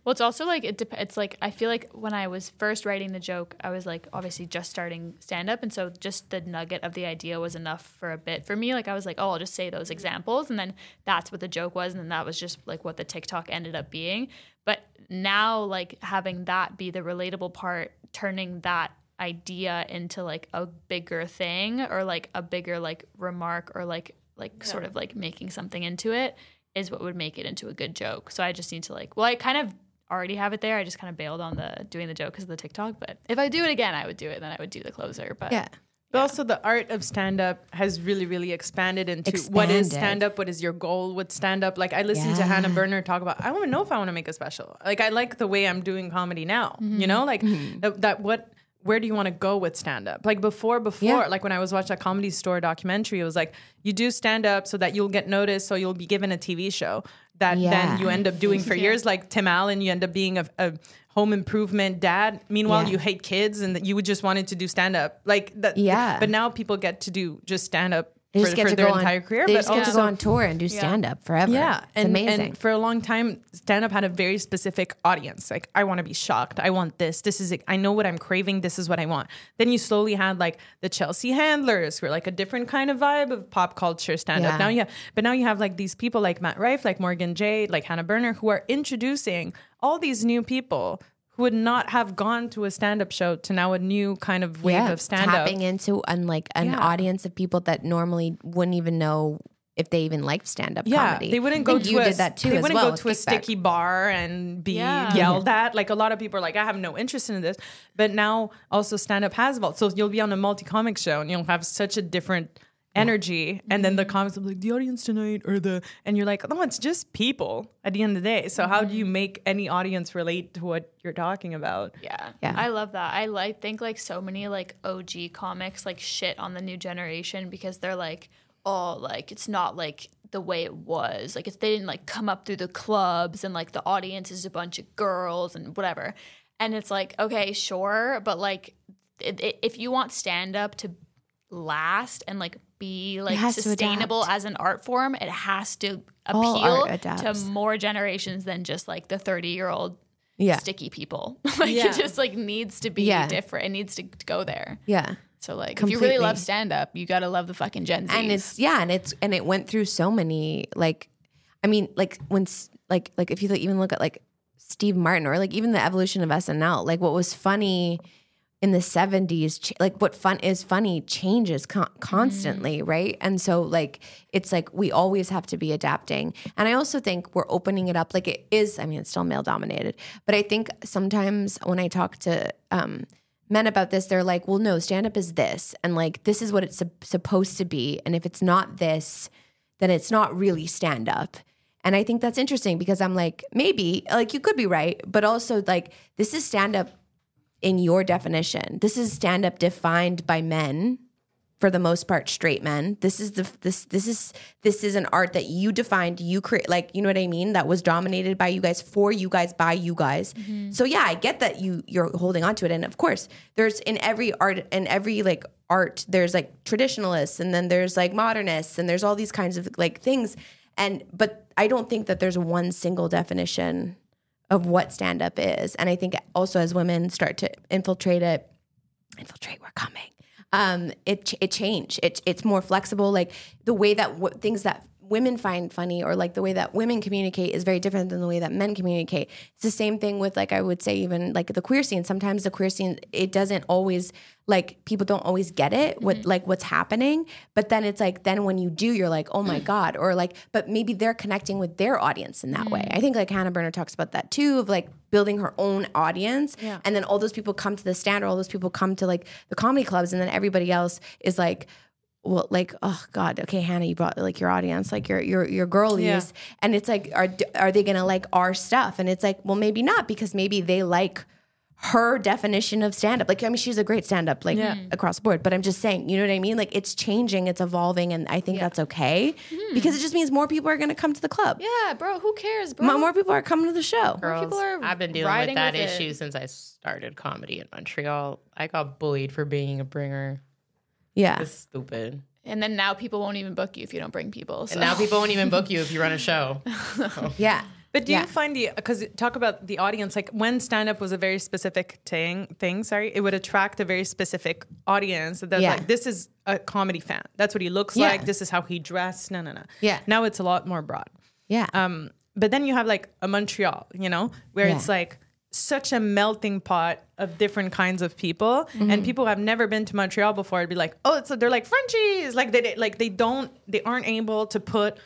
Well, it's also like it. Dep- it's like I feel like when I was first writing the joke, I was like obviously just starting stand up, and so just the nugget of the idea was enough for a bit for me. Like I was like, oh, I'll just say those examples, and then that's what the joke was, and then that was just like what the TikTok ended up being. But now, like having that be the relatable part, turning that idea into like a bigger thing or like a bigger like remark or like like sort of like making something into it is what would make it into a good joke. So I just need to like, well, I kind of already have it there. I just kind of bailed on the doing the joke because of the TikTok. But if I do it again, I would do it. Then I would do the closer. But Yeah. But also the art of stand up has really, really expanded into what is Expanded. stand up, what is your goal with stand up. Like I listened to Hannah Berner talk about I want to know if I want to make a special. Like I like the way I'm doing comedy now. Mm-hmm. You know, like that, that what where do you want to go with stand up? Like before, before, Yeah. like when I was watching that comedy store documentary, it was like you do stand up so that you'll get noticed, so you'll be given a TV show that Yeah. then you end up doing for years. Like Tim Allen, you end up being a, a home improvement dad. Meanwhile, Yeah. you hate kids and that you would just wanted to do stand up. Like that. Yeah. But now people get to do just stand up They for, just get for to their go entire on, career. They but just get to go on tour and do stand up forever. yeah, it's and, amazing. And for a long time, stand up had a very specific audience. Like, I want to be shocked. I want this. This is. I know what I'm craving. This is what I want. Then you slowly had like the Chelsea Handlers, who are like a different kind of vibe of pop culture stand up. Yeah. Now, yeah, but now you have like these people like Matt Rife, like Morgan Jay, like Hannah Berner, who are introducing all these new people. Who would not have gone to a stand-up show to now a new kind of wave yeah, of stand-up? tapping into an like an Yeah. audience of people that normally wouldn't even know if they even liked stand up Yeah, comedy. they wouldn't go to you a, did that too They wouldn't well go to a Kickback. sticky bar and be Yeah. yelled at. Like a lot of people are like, I have no interest in this. But now also stand up has evolved. So you'll be on a multi comic show and you'll have such a different energy. And then the mm-hmm. comics will be like, the audience tonight or the and you're like, no, it's just people at the end of the day. So how do you mm-hmm. make any audience relate to what you're talking about? Yeah. Yeah. I love that. I like think like so many like OG comics like shit on the new generation because they're like, oh, like it's not like the way it was. Like if they didn't like come up through the clubs and like the audience is a bunch of girls and whatever. And it's like, okay, sure, but like it, it, if you want stand up to last and like be like sustainable as an art form, it has to appeal to more generations than just like the 30 year old Yeah. sticky people. like Yeah. it just like needs to be Yeah. different. It needs to go there. yeah. So like if you really love stand up, you gotta love the fucking Gen Z. and it's yeah and it's and it went through so many like i mean like when like like if you like, even look at like steve martin or like even the evolution of snl like what was funny in the 70s like what fun is funny changes con- constantly right? And so like it's like we always have to be adapting. And i also think we're opening it up like it is i mean it's still male dominated but i think sometimes when i talk to um men about this they're like well no stand up is this and like this is what it's sup- supposed to be and if it's not this then it's not really stand up and i think that's interesting because i'm like maybe like you could be right but also like this is stand up in your definition. This is stand up defined by men for the most part straight men. This is the this this is this is an art that you defined you create like you know what i mean? That was dominated by you guys for you guys by you guys. Mm-hmm. So yeah i get that you you're holding on to it. And of course there's in every art in every like art there's like traditionalists and then there's like modernists and there's all these kinds of like things. And but i don't think that there's one single definition of what stand up is. And i think also as women start to infiltrate it infiltrate we're coming um it it changed it it's more flexible. Like the way that w- things that women find funny or like the way that women communicate is very different than the way that men communicate. It's the same thing with like i would say even like the queer scene. Sometimes the queer scene it doesn't always like people don't always get it what mm-hmm. like what's happening. But then it's like then when you do you're like oh my mm. god or like but maybe they're connecting with their audience in that way. Mm. I think like hannah berner talks about that too of like building her own audience. And then all those people come to the stand or all those people come to like the comedy clubs and then everybody else is like well, like, oh God, okay, Hannah, you brought like your audience, like your your your girlies, Yeah. and it's like, are are they gonna like our stuff? And it's like, well, maybe not because maybe they like her definition of stand up. Like, I mean, she's a great stand up, like Yeah. Mm. across the board. But I'm just saying, you know what I mean? Like, it's changing, it's evolving, and I think that's okay hmm. because it just means more people are gonna come to the club. Yeah, bro. Who cares, bro? Mo- More people are coming to the show. Girls, people are I've been dealing with that with it. issue since I started comedy in Montreal. I got bullied for being a bringer. Yeah. It's stupid. and then now people won't even book you if you don't bring people. So. And now people won't even book you if you run a show. Yeah. But do Yeah. you find the because talk about the audience like when stand up was a very specific thing thing sorry it would attract a very specific audience that Yeah. like this is a comedy fan that's what he looks Yeah. like this is how he dressed no no no Yeah. now it's a lot more broad Yeah. um but then you have like a Montreal you know where it's like such a melting pot of different kinds of people. Mm-hmm. and people who have never been to Montreal before would be like oh it's they're like Frenchies. Like they they- like they don't they aren't able to put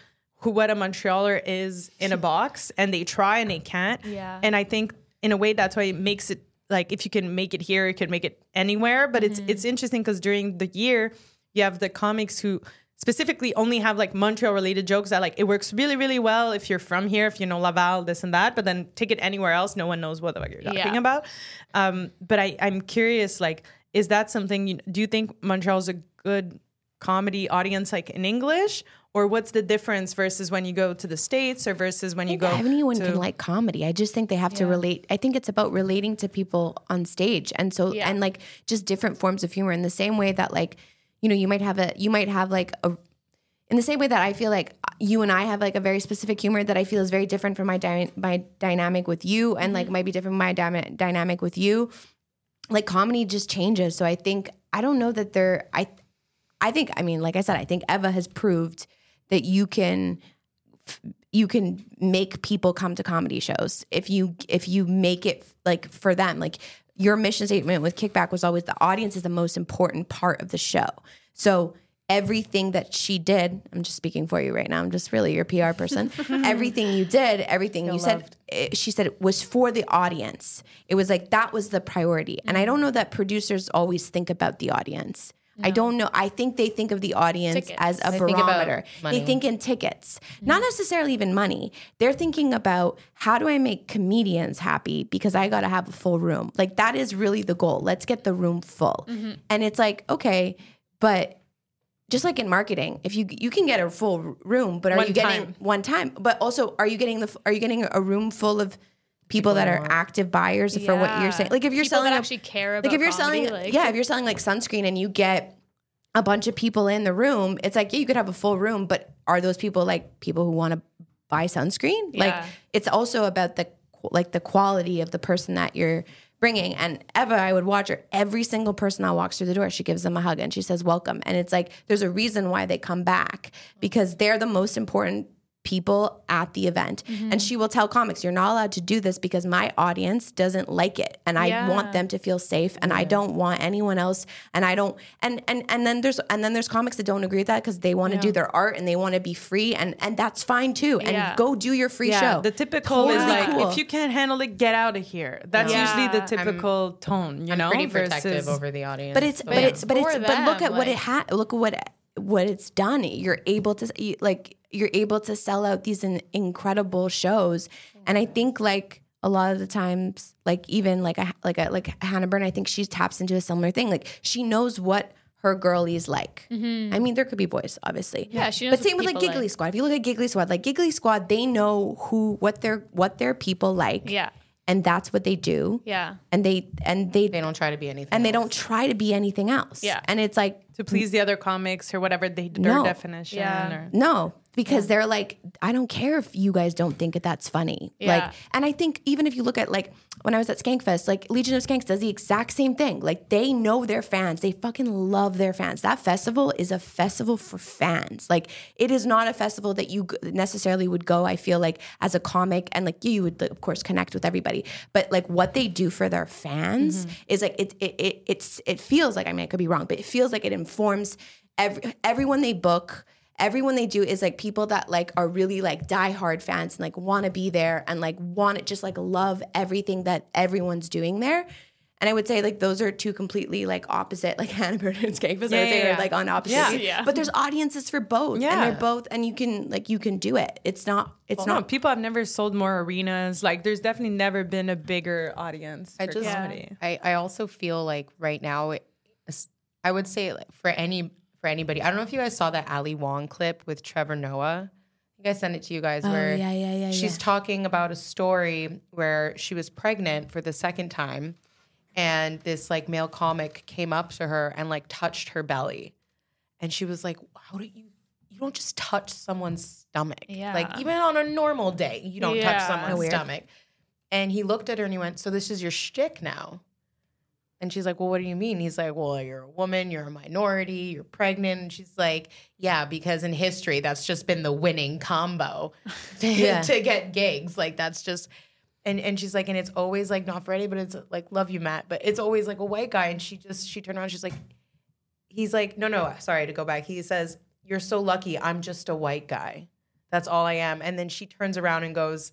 who what a Montrealer is in a box and they try and they can't. Yeah. and I think in a way that's why it makes it like if you can make it here you can make it anywhere. But it's it's interesting because during the year you have the comics who specifically only have like Montreal related jokes that like it works really really well if you're from here if you know Laval this and that but then take it anywhere else no one knows what the fuck you're talking Yeah. about um but I I'm curious like is that something you do you think Montreal's a good comedy audience like in English or what's the difference versus when you go to the states or versus when you go anyone to, can like comedy. I just think they have to relate. I think it's about relating to people on stage, and so Yeah. and like just different forms of humor. In the same way that like you know you might have a you might have like a in the same way that I feel like you and I have like a very specific humor that I feel is very different from my dy- my dynamic with you, and like mm-hmm. might be different from my dyma- dynamic with you. Like comedy just changes. So I think I don't know that they're I. I think I mean like I said I think Eva has proved that you can you can make people come to comedy shows if you if you make it like for them like your mission statement with kickback was always the audience is the most important part of the show. So everything that she did i'm just speaking for you right now i'm just really your pr person. Everything you did everything you said it, eh, she said it was for the audience. It was like that was the priority. And i don't know that producers always think about the audience I don't know. I think they think of the audience Tickets. as a They barometer. money. They think in tickets, mm-hmm. not necessarily even money. They're thinking about how do I make comedians happy because I got to have a full room. Like that is really the goal. Let's get the room full. Mm-hmm. And it's like, okay, but just like in marketing, if you you can get a full room, but are One you getting time. one time? But also, are you getting the are you getting a room full of people that are active buyers for what you're saying? Like if you're People selling that actually care like if you're comedy, selling like- yeah if you're selling like sunscreen and you get a bunch of people in the room it's like yeah you could have a full room but are those people like people who want to buy sunscreen? Like it's also about the like the quality of the person that you're bringing. And eva i would watch her. Every single person that walks through the door she gives them a hug and she says welcome. And it's like there's a reason why they come back because they're the most important people at the event Mm-hmm. and she will tell comics you're not allowed to do this because my audience doesn't like it and i Yeah. want them to feel safe and i don't want anyone else and i don't and and and then there's and then there's comics that don't agree with that because they want to do their art and they want to be free and and that's fine too and Yeah. go do your free yeah, show the typical is like cool. if you can't handle it, get out of here. That's Yeah. usually the I'm- typical tone, you I'm know. pretty protective versus- over the audience. but it's but Yeah. it's but it's For but look them, at what it like- had look at what what it's done you're able to you- like you're able to sell out these in, incredible shows and i think like a lot of the times like even like a, like a, like hannah Berner, i think she taps into a similar thing like she knows what her girlies like i mean there could be boys obviously Mm-hmm. Yeah, she knows but same with like giggly like. squad if you look at giggly squad like giggly squad they know who what their what their people like Yeah. and that's what they do Yeah. and they and they, they don't try to be anything. and they don't try to be anything else Yeah. and it's like to please the other comics or whatever they, their No. definition. Yeah. Or, No, because they're like, I don't care if you guys don't think that that's funny. Yeah. Like, and I think even if you look at like when I was at Skankfest, like Legion of Skanks does the exact same thing. Like they know their fans. They fucking love their fans. That festival is a festival for fans. Like it is not a festival that you necessarily would go. I feel like as a comic and like you, would of course connect with everybody. But like what they do for their fans mm-hmm. is like it it, it it's it feels like I mean I could be wrong, but it feels like it informs every everyone they book everyone they do is like people that like are really like diehard fans and like want to be there and like want to just like love everything that everyone's doing there. And I would say like those are two completely like opposite, like Hannah Burton and Skankfest. I would Yeah, say yeah, are like on opposite. Yeah. Yeah. But there's audiences for both, and they're both, and you can like you can do it. It's not. It's No, not. people have never sold more arenas. Like, there's definitely never been a bigger audience I for just, comedy. I, I also feel like right now, it, I would say like for any for anybody. I don't know if you guys saw that Ali Wong clip with Trevor Noah. I think I sent it to you guys. Oh, where Oh, yeah, yeah, yeah, She's yeah. talking about a story where she was pregnant for the second time, and this like male comic came up to her and like touched her belly, and she was like, "How do you?" You don't just touch someone's stomach. Yeah. Like even on a normal day, you don't Yeah. touch someone's Weird. stomach. And he looked at her and he went, So this is your shtick now? And she's like, Well, what do you mean? He's like, Well, you're a woman, you're a minority, you're pregnant. And she's like, Yeah, because in history, that's just been the winning combo to, Yeah. to get gigs. Like that's just and and she's like, and it's always like not Freddie, but it's like, love you, Matt. But it's always like a white guy. And she just she turned around, she's like, he's like, no, no, sorry to go back. He says, You're so lucky, I'm just a white guy. That's all I am. And then she turns around and goes,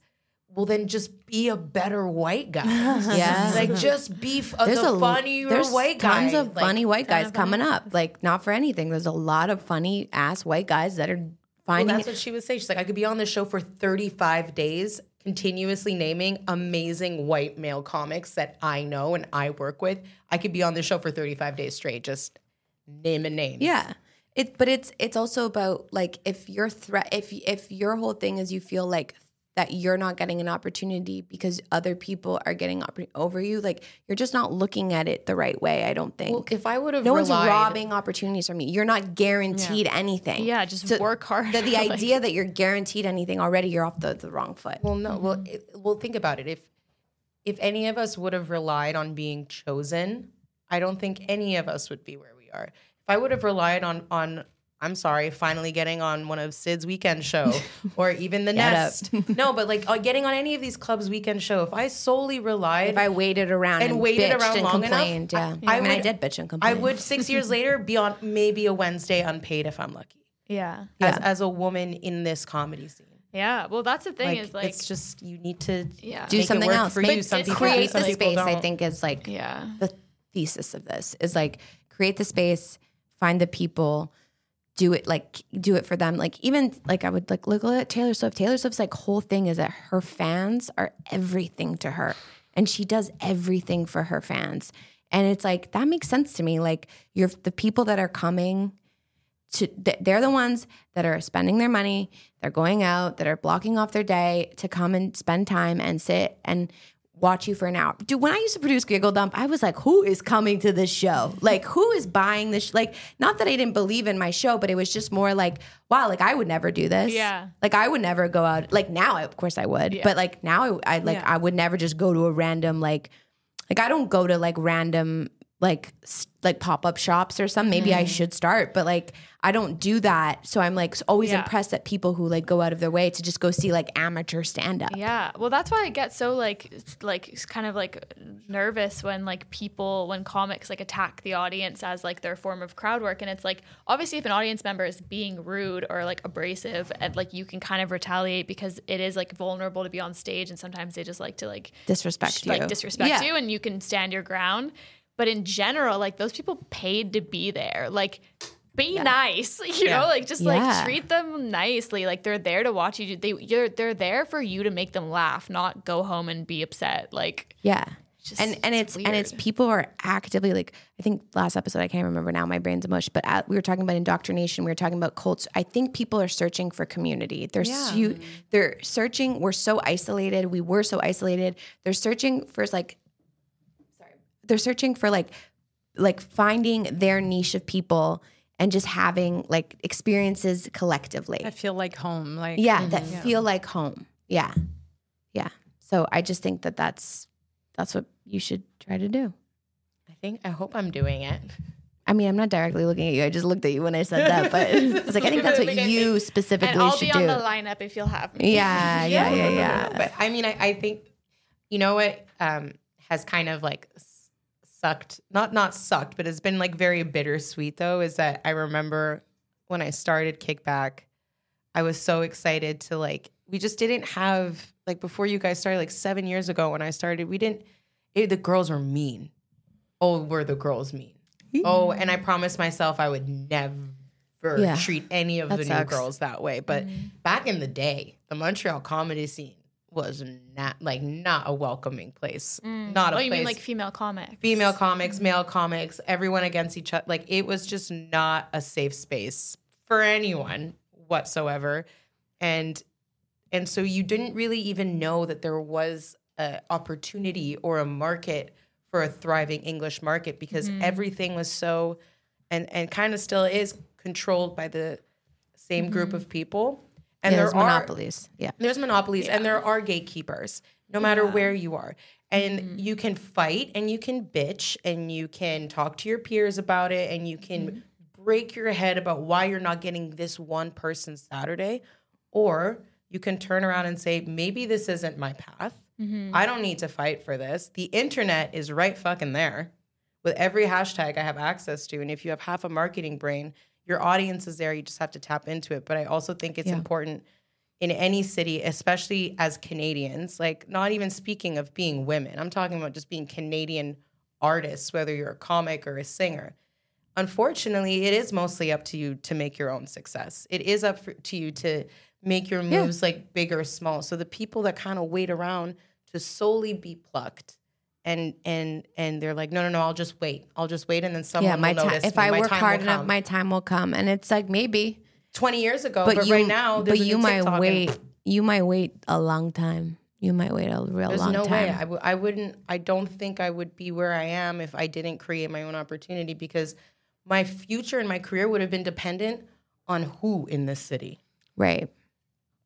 Well, then just be a better white guy. Yeah. like just be f- there's the a funnier there's white guy. tons of Like, funny white guys coming up. Like not for anything. There's a lot of funny ass white guys that are Well, finding. that's what she would say. She's like, I could be on this show for 35 days, continuously naming amazing white male comics that I know and I work with. I could be on this show for 35 days straight, just name naming names. Yeah. It, but it's it's also about like if your threat if if your whole thing is you feel like that you're not getting an opportunity because other people are getting over you like you're just not looking at it the right way I don't think Well, if I would have no one's relied, robbing opportunities from you you're not guaranteed anything Yeah, just work hard. the, the Like- idea that you're guaranteed anything already you're off the, the wrong foot Well, no. Well, mm-hmm. it, well, think about it. If if any of us would have relied on being chosen, I don't think any of us would be where we are. If I would have relied on on I'm sorry, finally getting on one of Sid's weekend show or even the Get up. Nest. no, but like uh, getting on any of these clubs weekend show. If I solely relied, if I waited around and, And waited around and long enough, complained yeah I- I, mean I did bitch and complain. I would six years later be on maybe a Wednesday unpaid if I'm lucky. yeah. Yeah. As as a woman in this comedy scene. Yeah. Well, that's the thing Like, is like, it's just you need to yeah. do make it something work else for Make- you. Some people create the space I don't. think is like yeah. the thesis of this is like create the space, find the people, do it like do it for them. Like even like I would like look at Taylor Swift. Taylor Swift's like whole thing is that her fans are everything to her. And she does everything for her fans. And it's like that makes sense to me. Like you're the people that are coming to they're the ones that are spending their money, they're going out, that are blocking off their day to come and spend time and sit and watch you for an hour. Dude, when I used to produce Giggle Dump, I was like, who is coming to this show? Like, who is buying this? Like, not that I didn't believe in my show, but it was just more like, wow, like I would never do this. Yeah. Like I would never go out. Like now, of course I would, but like now I, I like I would never just go to a random like, like I don't go to like random like like pop up shops or something. Maybe I Mm-hmm. should start, but like I don't do that. So I'm like always Yeah. impressed at people who like go out of their way to just go see like amateur stand up. Yeah. Well, that's why I get so like like kind of like nervous when like people when comics like attack the audience as like their form of crowd work and it's like obviously if an audience member is being rude or like abrasive and like you can kind of retaliate because it is like vulnerable to be on stage and sometimes they just like to like Disrespect like you. disrespect Yeah. you and you can stand your ground. But in general, like those people paid to be there. Like be nice, you know, like just Yeah. like treat them nicely. Like they're there to watch you. They you're they're there for you to make them laugh, not go home and be upset. Like Yeah. just- and and it's, it's and it's people are actively like I think last episode I can't remember now my brain's a mush but at, we were talking about indoctrination we were talking about cults I think people are searching for community they're su- they're searching we're so isolated we were so isolated they're searching for like they're searching for like like finding their niche of people and just having like experiences collectively. I feel like home. Like yeah that feel like home. Yeah. Yeah. So i just think that that's that's what you should try to do. I think I hope I'm doing it. i mean i'm not directly looking at you. I just looked at you when i said that but it's like i think that's what you specifically and I'll should be do. on the lineup if you'll have me. yeah yeah yeah yeah. But I mean, I, I think you know what um, has kind of like s- sucked, not not sucked, but it's been like very bittersweet though. Is that I remember when I started Kickback, I was so excited to like. We just didn't have like before you guys started like seven years ago when I started. We didn't. It, the girls were mean. oh, were the girls mean? Oh, and I promised myself I would never Yeah. treat any of That the sucks. new girls that way. But mm-hmm. back in the day, the Montreal comedy scene was not like not a welcoming place. Mm. Not a Oh, place you mean like female comics? female comics, male comics, everyone against each other. Like it was just not a safe space for anyone whatsoever. And and so you didn't really even know that there was an opportunity or a market for a thriving English market because mm-hmm. everything was so and and kind of still is controlled by the same group mm-hmm. of people. And yeah, there there's are monopolies. Yeah. there's monopolies and there are gatekeepers no matter where you are. And mm-hmm. you can fight and you can bitch and you can talk to your peers about it and you can mm-hmm. break your head about why you're not getting this one person saturday. Or you can turn around and say maybe this isn't my path. Mm-hmm. I don't need to fight for this. The internet is right fucking there with every hashtag I have access to. And if you have half a marketing brain, your audience is there. You just have to tap into it. But I also think it's important in any city, especially as Canadians, like not even speaking of being women, I'm talking about just being Canadian artists, whether you're a comic or a singer. Unfortunately, it is mostly up to you to make your own success. It is up for, to you to make your moves like big or small. So the people that kind of wait around to solely be plucked and and and they're like, no, no, no, I'll just wait. I'll just wait, and then someone Yeah, my will time. notice. If me. I My work time hard enough, come. my time will come. And it's like maybe, twenty years ago, but, but, you, right now, but a you might TikTok and wait. You might wait a long time. You might wait a real long time There's long no time. way. I w- I wouldn't. I don't think I would be where I am if I didn't create my own opportunity because my future and my career would have been dependent on who in this city. right.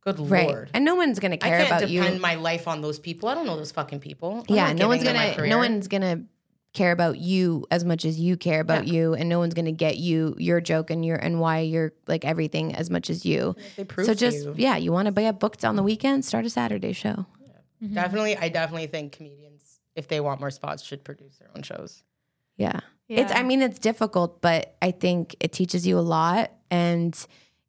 Good Right. lord. And no one's gonna care I can't about depend you. my life on those people. I don't know those fucking people. I'm yeah, no one's giving them my gonna. No one's gonna care about you as much as you care about you, and no one's gonna get you your joke and your and why you're like everything as much as you. They prove So just you. yeah, you want to get booked on the weekend? Start a Saturday show. Mm-hmm. definitely. I definitely think comedians, if they want more spots, should produce their own shows. Yeah. It's I mean it's difficult, but I think it teaches you a lot and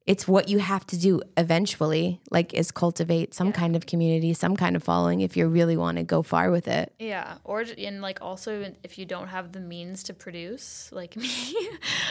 it's what you have to do eventually, like is cultivate some kind of community, some kind of following if you really want to go far with it. Yeah, or and like also if you don't have the means to produce, like me,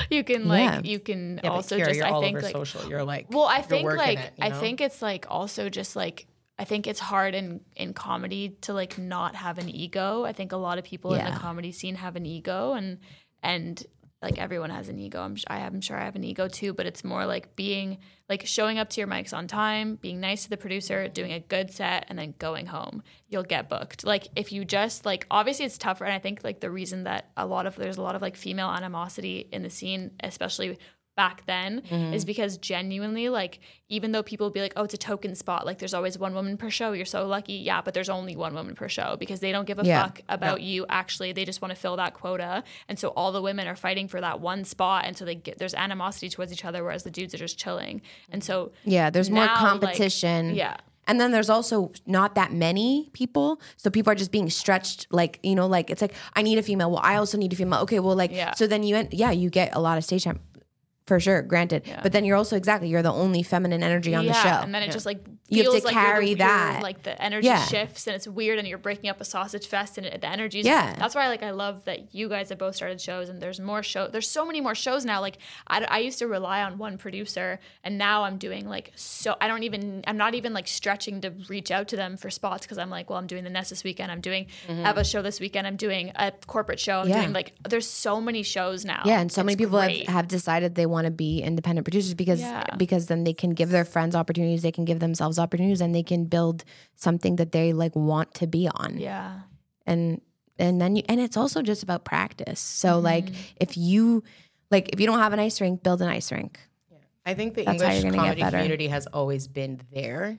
you can like Yeah. you can Yeah, also but Kira, just I think like social. You're like, well, I think like it, you I think it's like also just like I think it's hard in in comedy to like not have an ego. I think a lot of people in the comedy scene have an ego and and like everyone has an ego. I'm I am sure I have an ego too, but it's more like being like showing up to your mics on time, being nice to the producer, doing a good set and then going home. You'll get booked. Like if you just like obviously it's tougher and I think like the reason that a lot of there's a lot of like female animosity in the scene, especially back then Mm-hmm. is because genuinely like even though people be like oh it's a token spot like there's always one woman per show you're so lucky yeah but there's only one woman per show because they don't give a Yeah. fuck about you actually they just want to fill that quota and so all the women are fighting for that one spot and so they get there's animosity towards each other whereas the dudes are just chilling and so Yeah, there's more now, like, competition. yeah And then there's also not that many people. So people are just being stretched like, you know, like it's like I need a female. Well, I also need a female. Okay, well like Yeah. so then you end, yeah, you get a lot of stage time. For sure, granted. But then you're also exactly you're the only feminine energy on yeah, the show. and then it just like You have to feels like you're the- carry that. like the energy Yeah. shifts and it's weird and you're breaking up a sausage fest and it, the energy Yeah. that's why like I love that you guys have both started shows and there's more show there's so many more shows now like I, I used to rely on one producer and now I'm doing like so I don't even I'm not even like stretching to reach out to them for spots because I'm like well I'm doing the Nest this weekend I'm doing Eva's show this weekend I'm doing a corporate show I'm Mm-hmm. Yeah. doing like there's so many shows now Yeah, and so many It's people have, have decided they want to be independent producers because Yeah. because then they can give their friends opportunities, they can give themselves opportunities, and they can build something that they like want to be on. yeah and and then you and it's also just about practice. So Mm-hmm. like if you like if you don't have an ice rink, build an ice rink. Yeah. I think the That's English you're gonna get comedy community has always been there.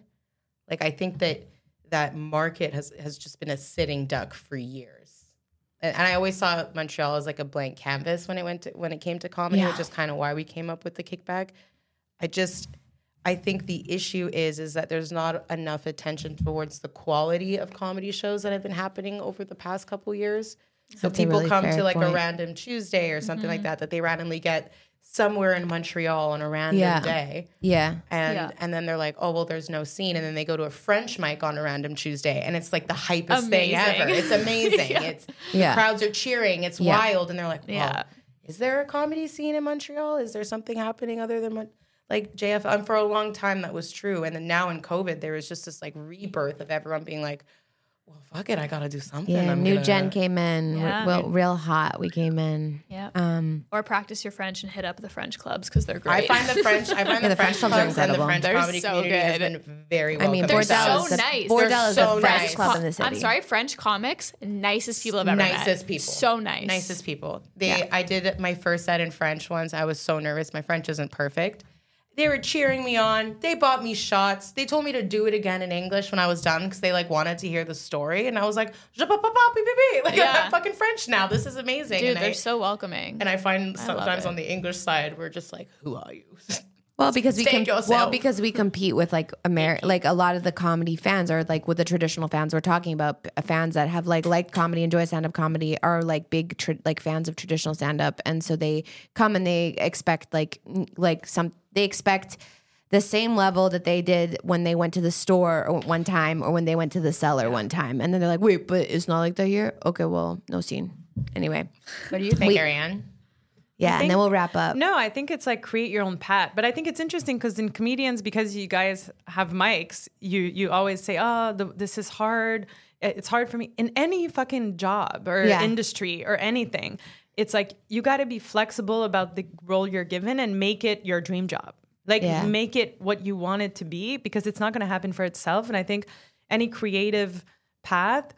Like I think that that market has has just been a sitting duck for years. And, I always saw Montreal as like a blank canvas when it went to, when it came to comedy, Yeah. which is kind of why we came up with the kickback. I just I think the issue is is that there's not enough attention towards the quality of comedy shows that have been happening over the past couple years. So That's people really come to like a random Tuesday or something like that that they randomly get somewhere in Montreal on a random Yeah. day. Yeah. And Yeah. and then they're like, oh well, there's no scene, and then they go to a French mic on a random Tuesday, and it's like the hypest thing Amazing. ever. It's amazing. It's Yeah. the crowds are cheering. It's Yeah. wild, and they're like, well, Yeah. is there a comedy scene in Montreal? Is there something happening other than Mon-? like JF? And for a long time, that was true, and then now in COVID, there was just this like rebirth of everyone being like, well, fuck it, I gotta do something. Yeah. I'm New gonna- gen came in. Yeah. Real, real hot. We came in. Yeah. Um, or practice your French and hit up the French clubs because they're great. I find the French, I find Yeah, the, the French French clubs are clubs and the incredible. French They're comedy so community has good. been very I mean, They're Bordel so is the, nice. Bordel They're is so the best nice. club in the city. I'm sorry, French comics, nicest people I've ever met. nicest people. So nice. Nicest people. They I did my first set in French once. I was so nervous. My French isn't perfect. They were cheering me on. They bought me shots. They told me to do it again in English when I was done because they like wanted to hear the story. And I was like, Je pa pa pa pi pi pi. like Yeah. I'm fucking French now. This is amazing. Dude, and they're I, so welcoming. and I find love sometimes it. on the English side we're just like, who are you? Well, because we Take com- well because we compete with like Amer like a lot of the comedy fans are like with the traditional fans we're talking about fans that have like liked comedy enjoy stand up comedy are like big tr- like fans of traditional stand up and so they come and they expect like like some they expect the same level that they did when they went to the store one time or when they went to the cellar one time and then they're like wait but it's not like that here okay well no scene anyway what do you think, We- Ariane? yeah and then we'll wrap up No, I think it's like create your own path. But I think it's interesting because in comedians, because you guys have mics, you you always say, "Oh, the, this is hard. It's hard for me." In any fucking job or Yeah. industry or anything, it's like you got to be flexible about the role you're given and make it your dream job. Like Yeah. make it what you want it to be because it's not going to happen for itself. And I think any creative path.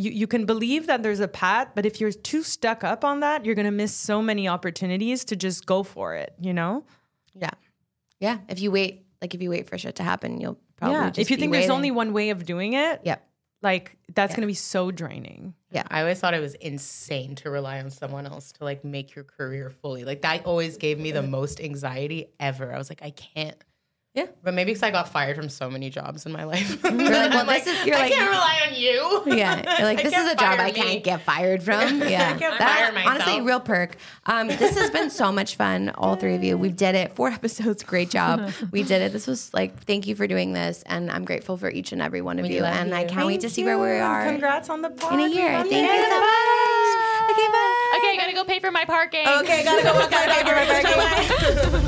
You, you can believe that there's a path, but if you're too stuck up on that, you're gonna miss so many opportunities to just go for it, you know? yeah yeah if you wait like if you wait for shit to happen you'll probably yeah. just If you think there's only one way of doing it, Yep. Like that's gonna be so draining. Yeah. I always thought it was insane to rely on someone else to like make your career fully. Like that always gave me the most anxiety ever. I was like, I can't. Yeah. But maybe because I got fired from so many jobs in my life. You're like, well, this is, you're I like, can't rely on you. yeah, you're like, this is a job fire I can't get fired from. Yeah, can't That's honestly real perk. Um, this has been so much fun, all three of you. We did it, four episodes. Great job. We did it. This was like, thank you for doing this, and I'm grateful for each and every one of you. love And I can't wait to see where we are Congrats on the pod. in a year. Thank you so much. Okay, bye. okay, gotta go pay for my parking. Okay, gotta go on it. Is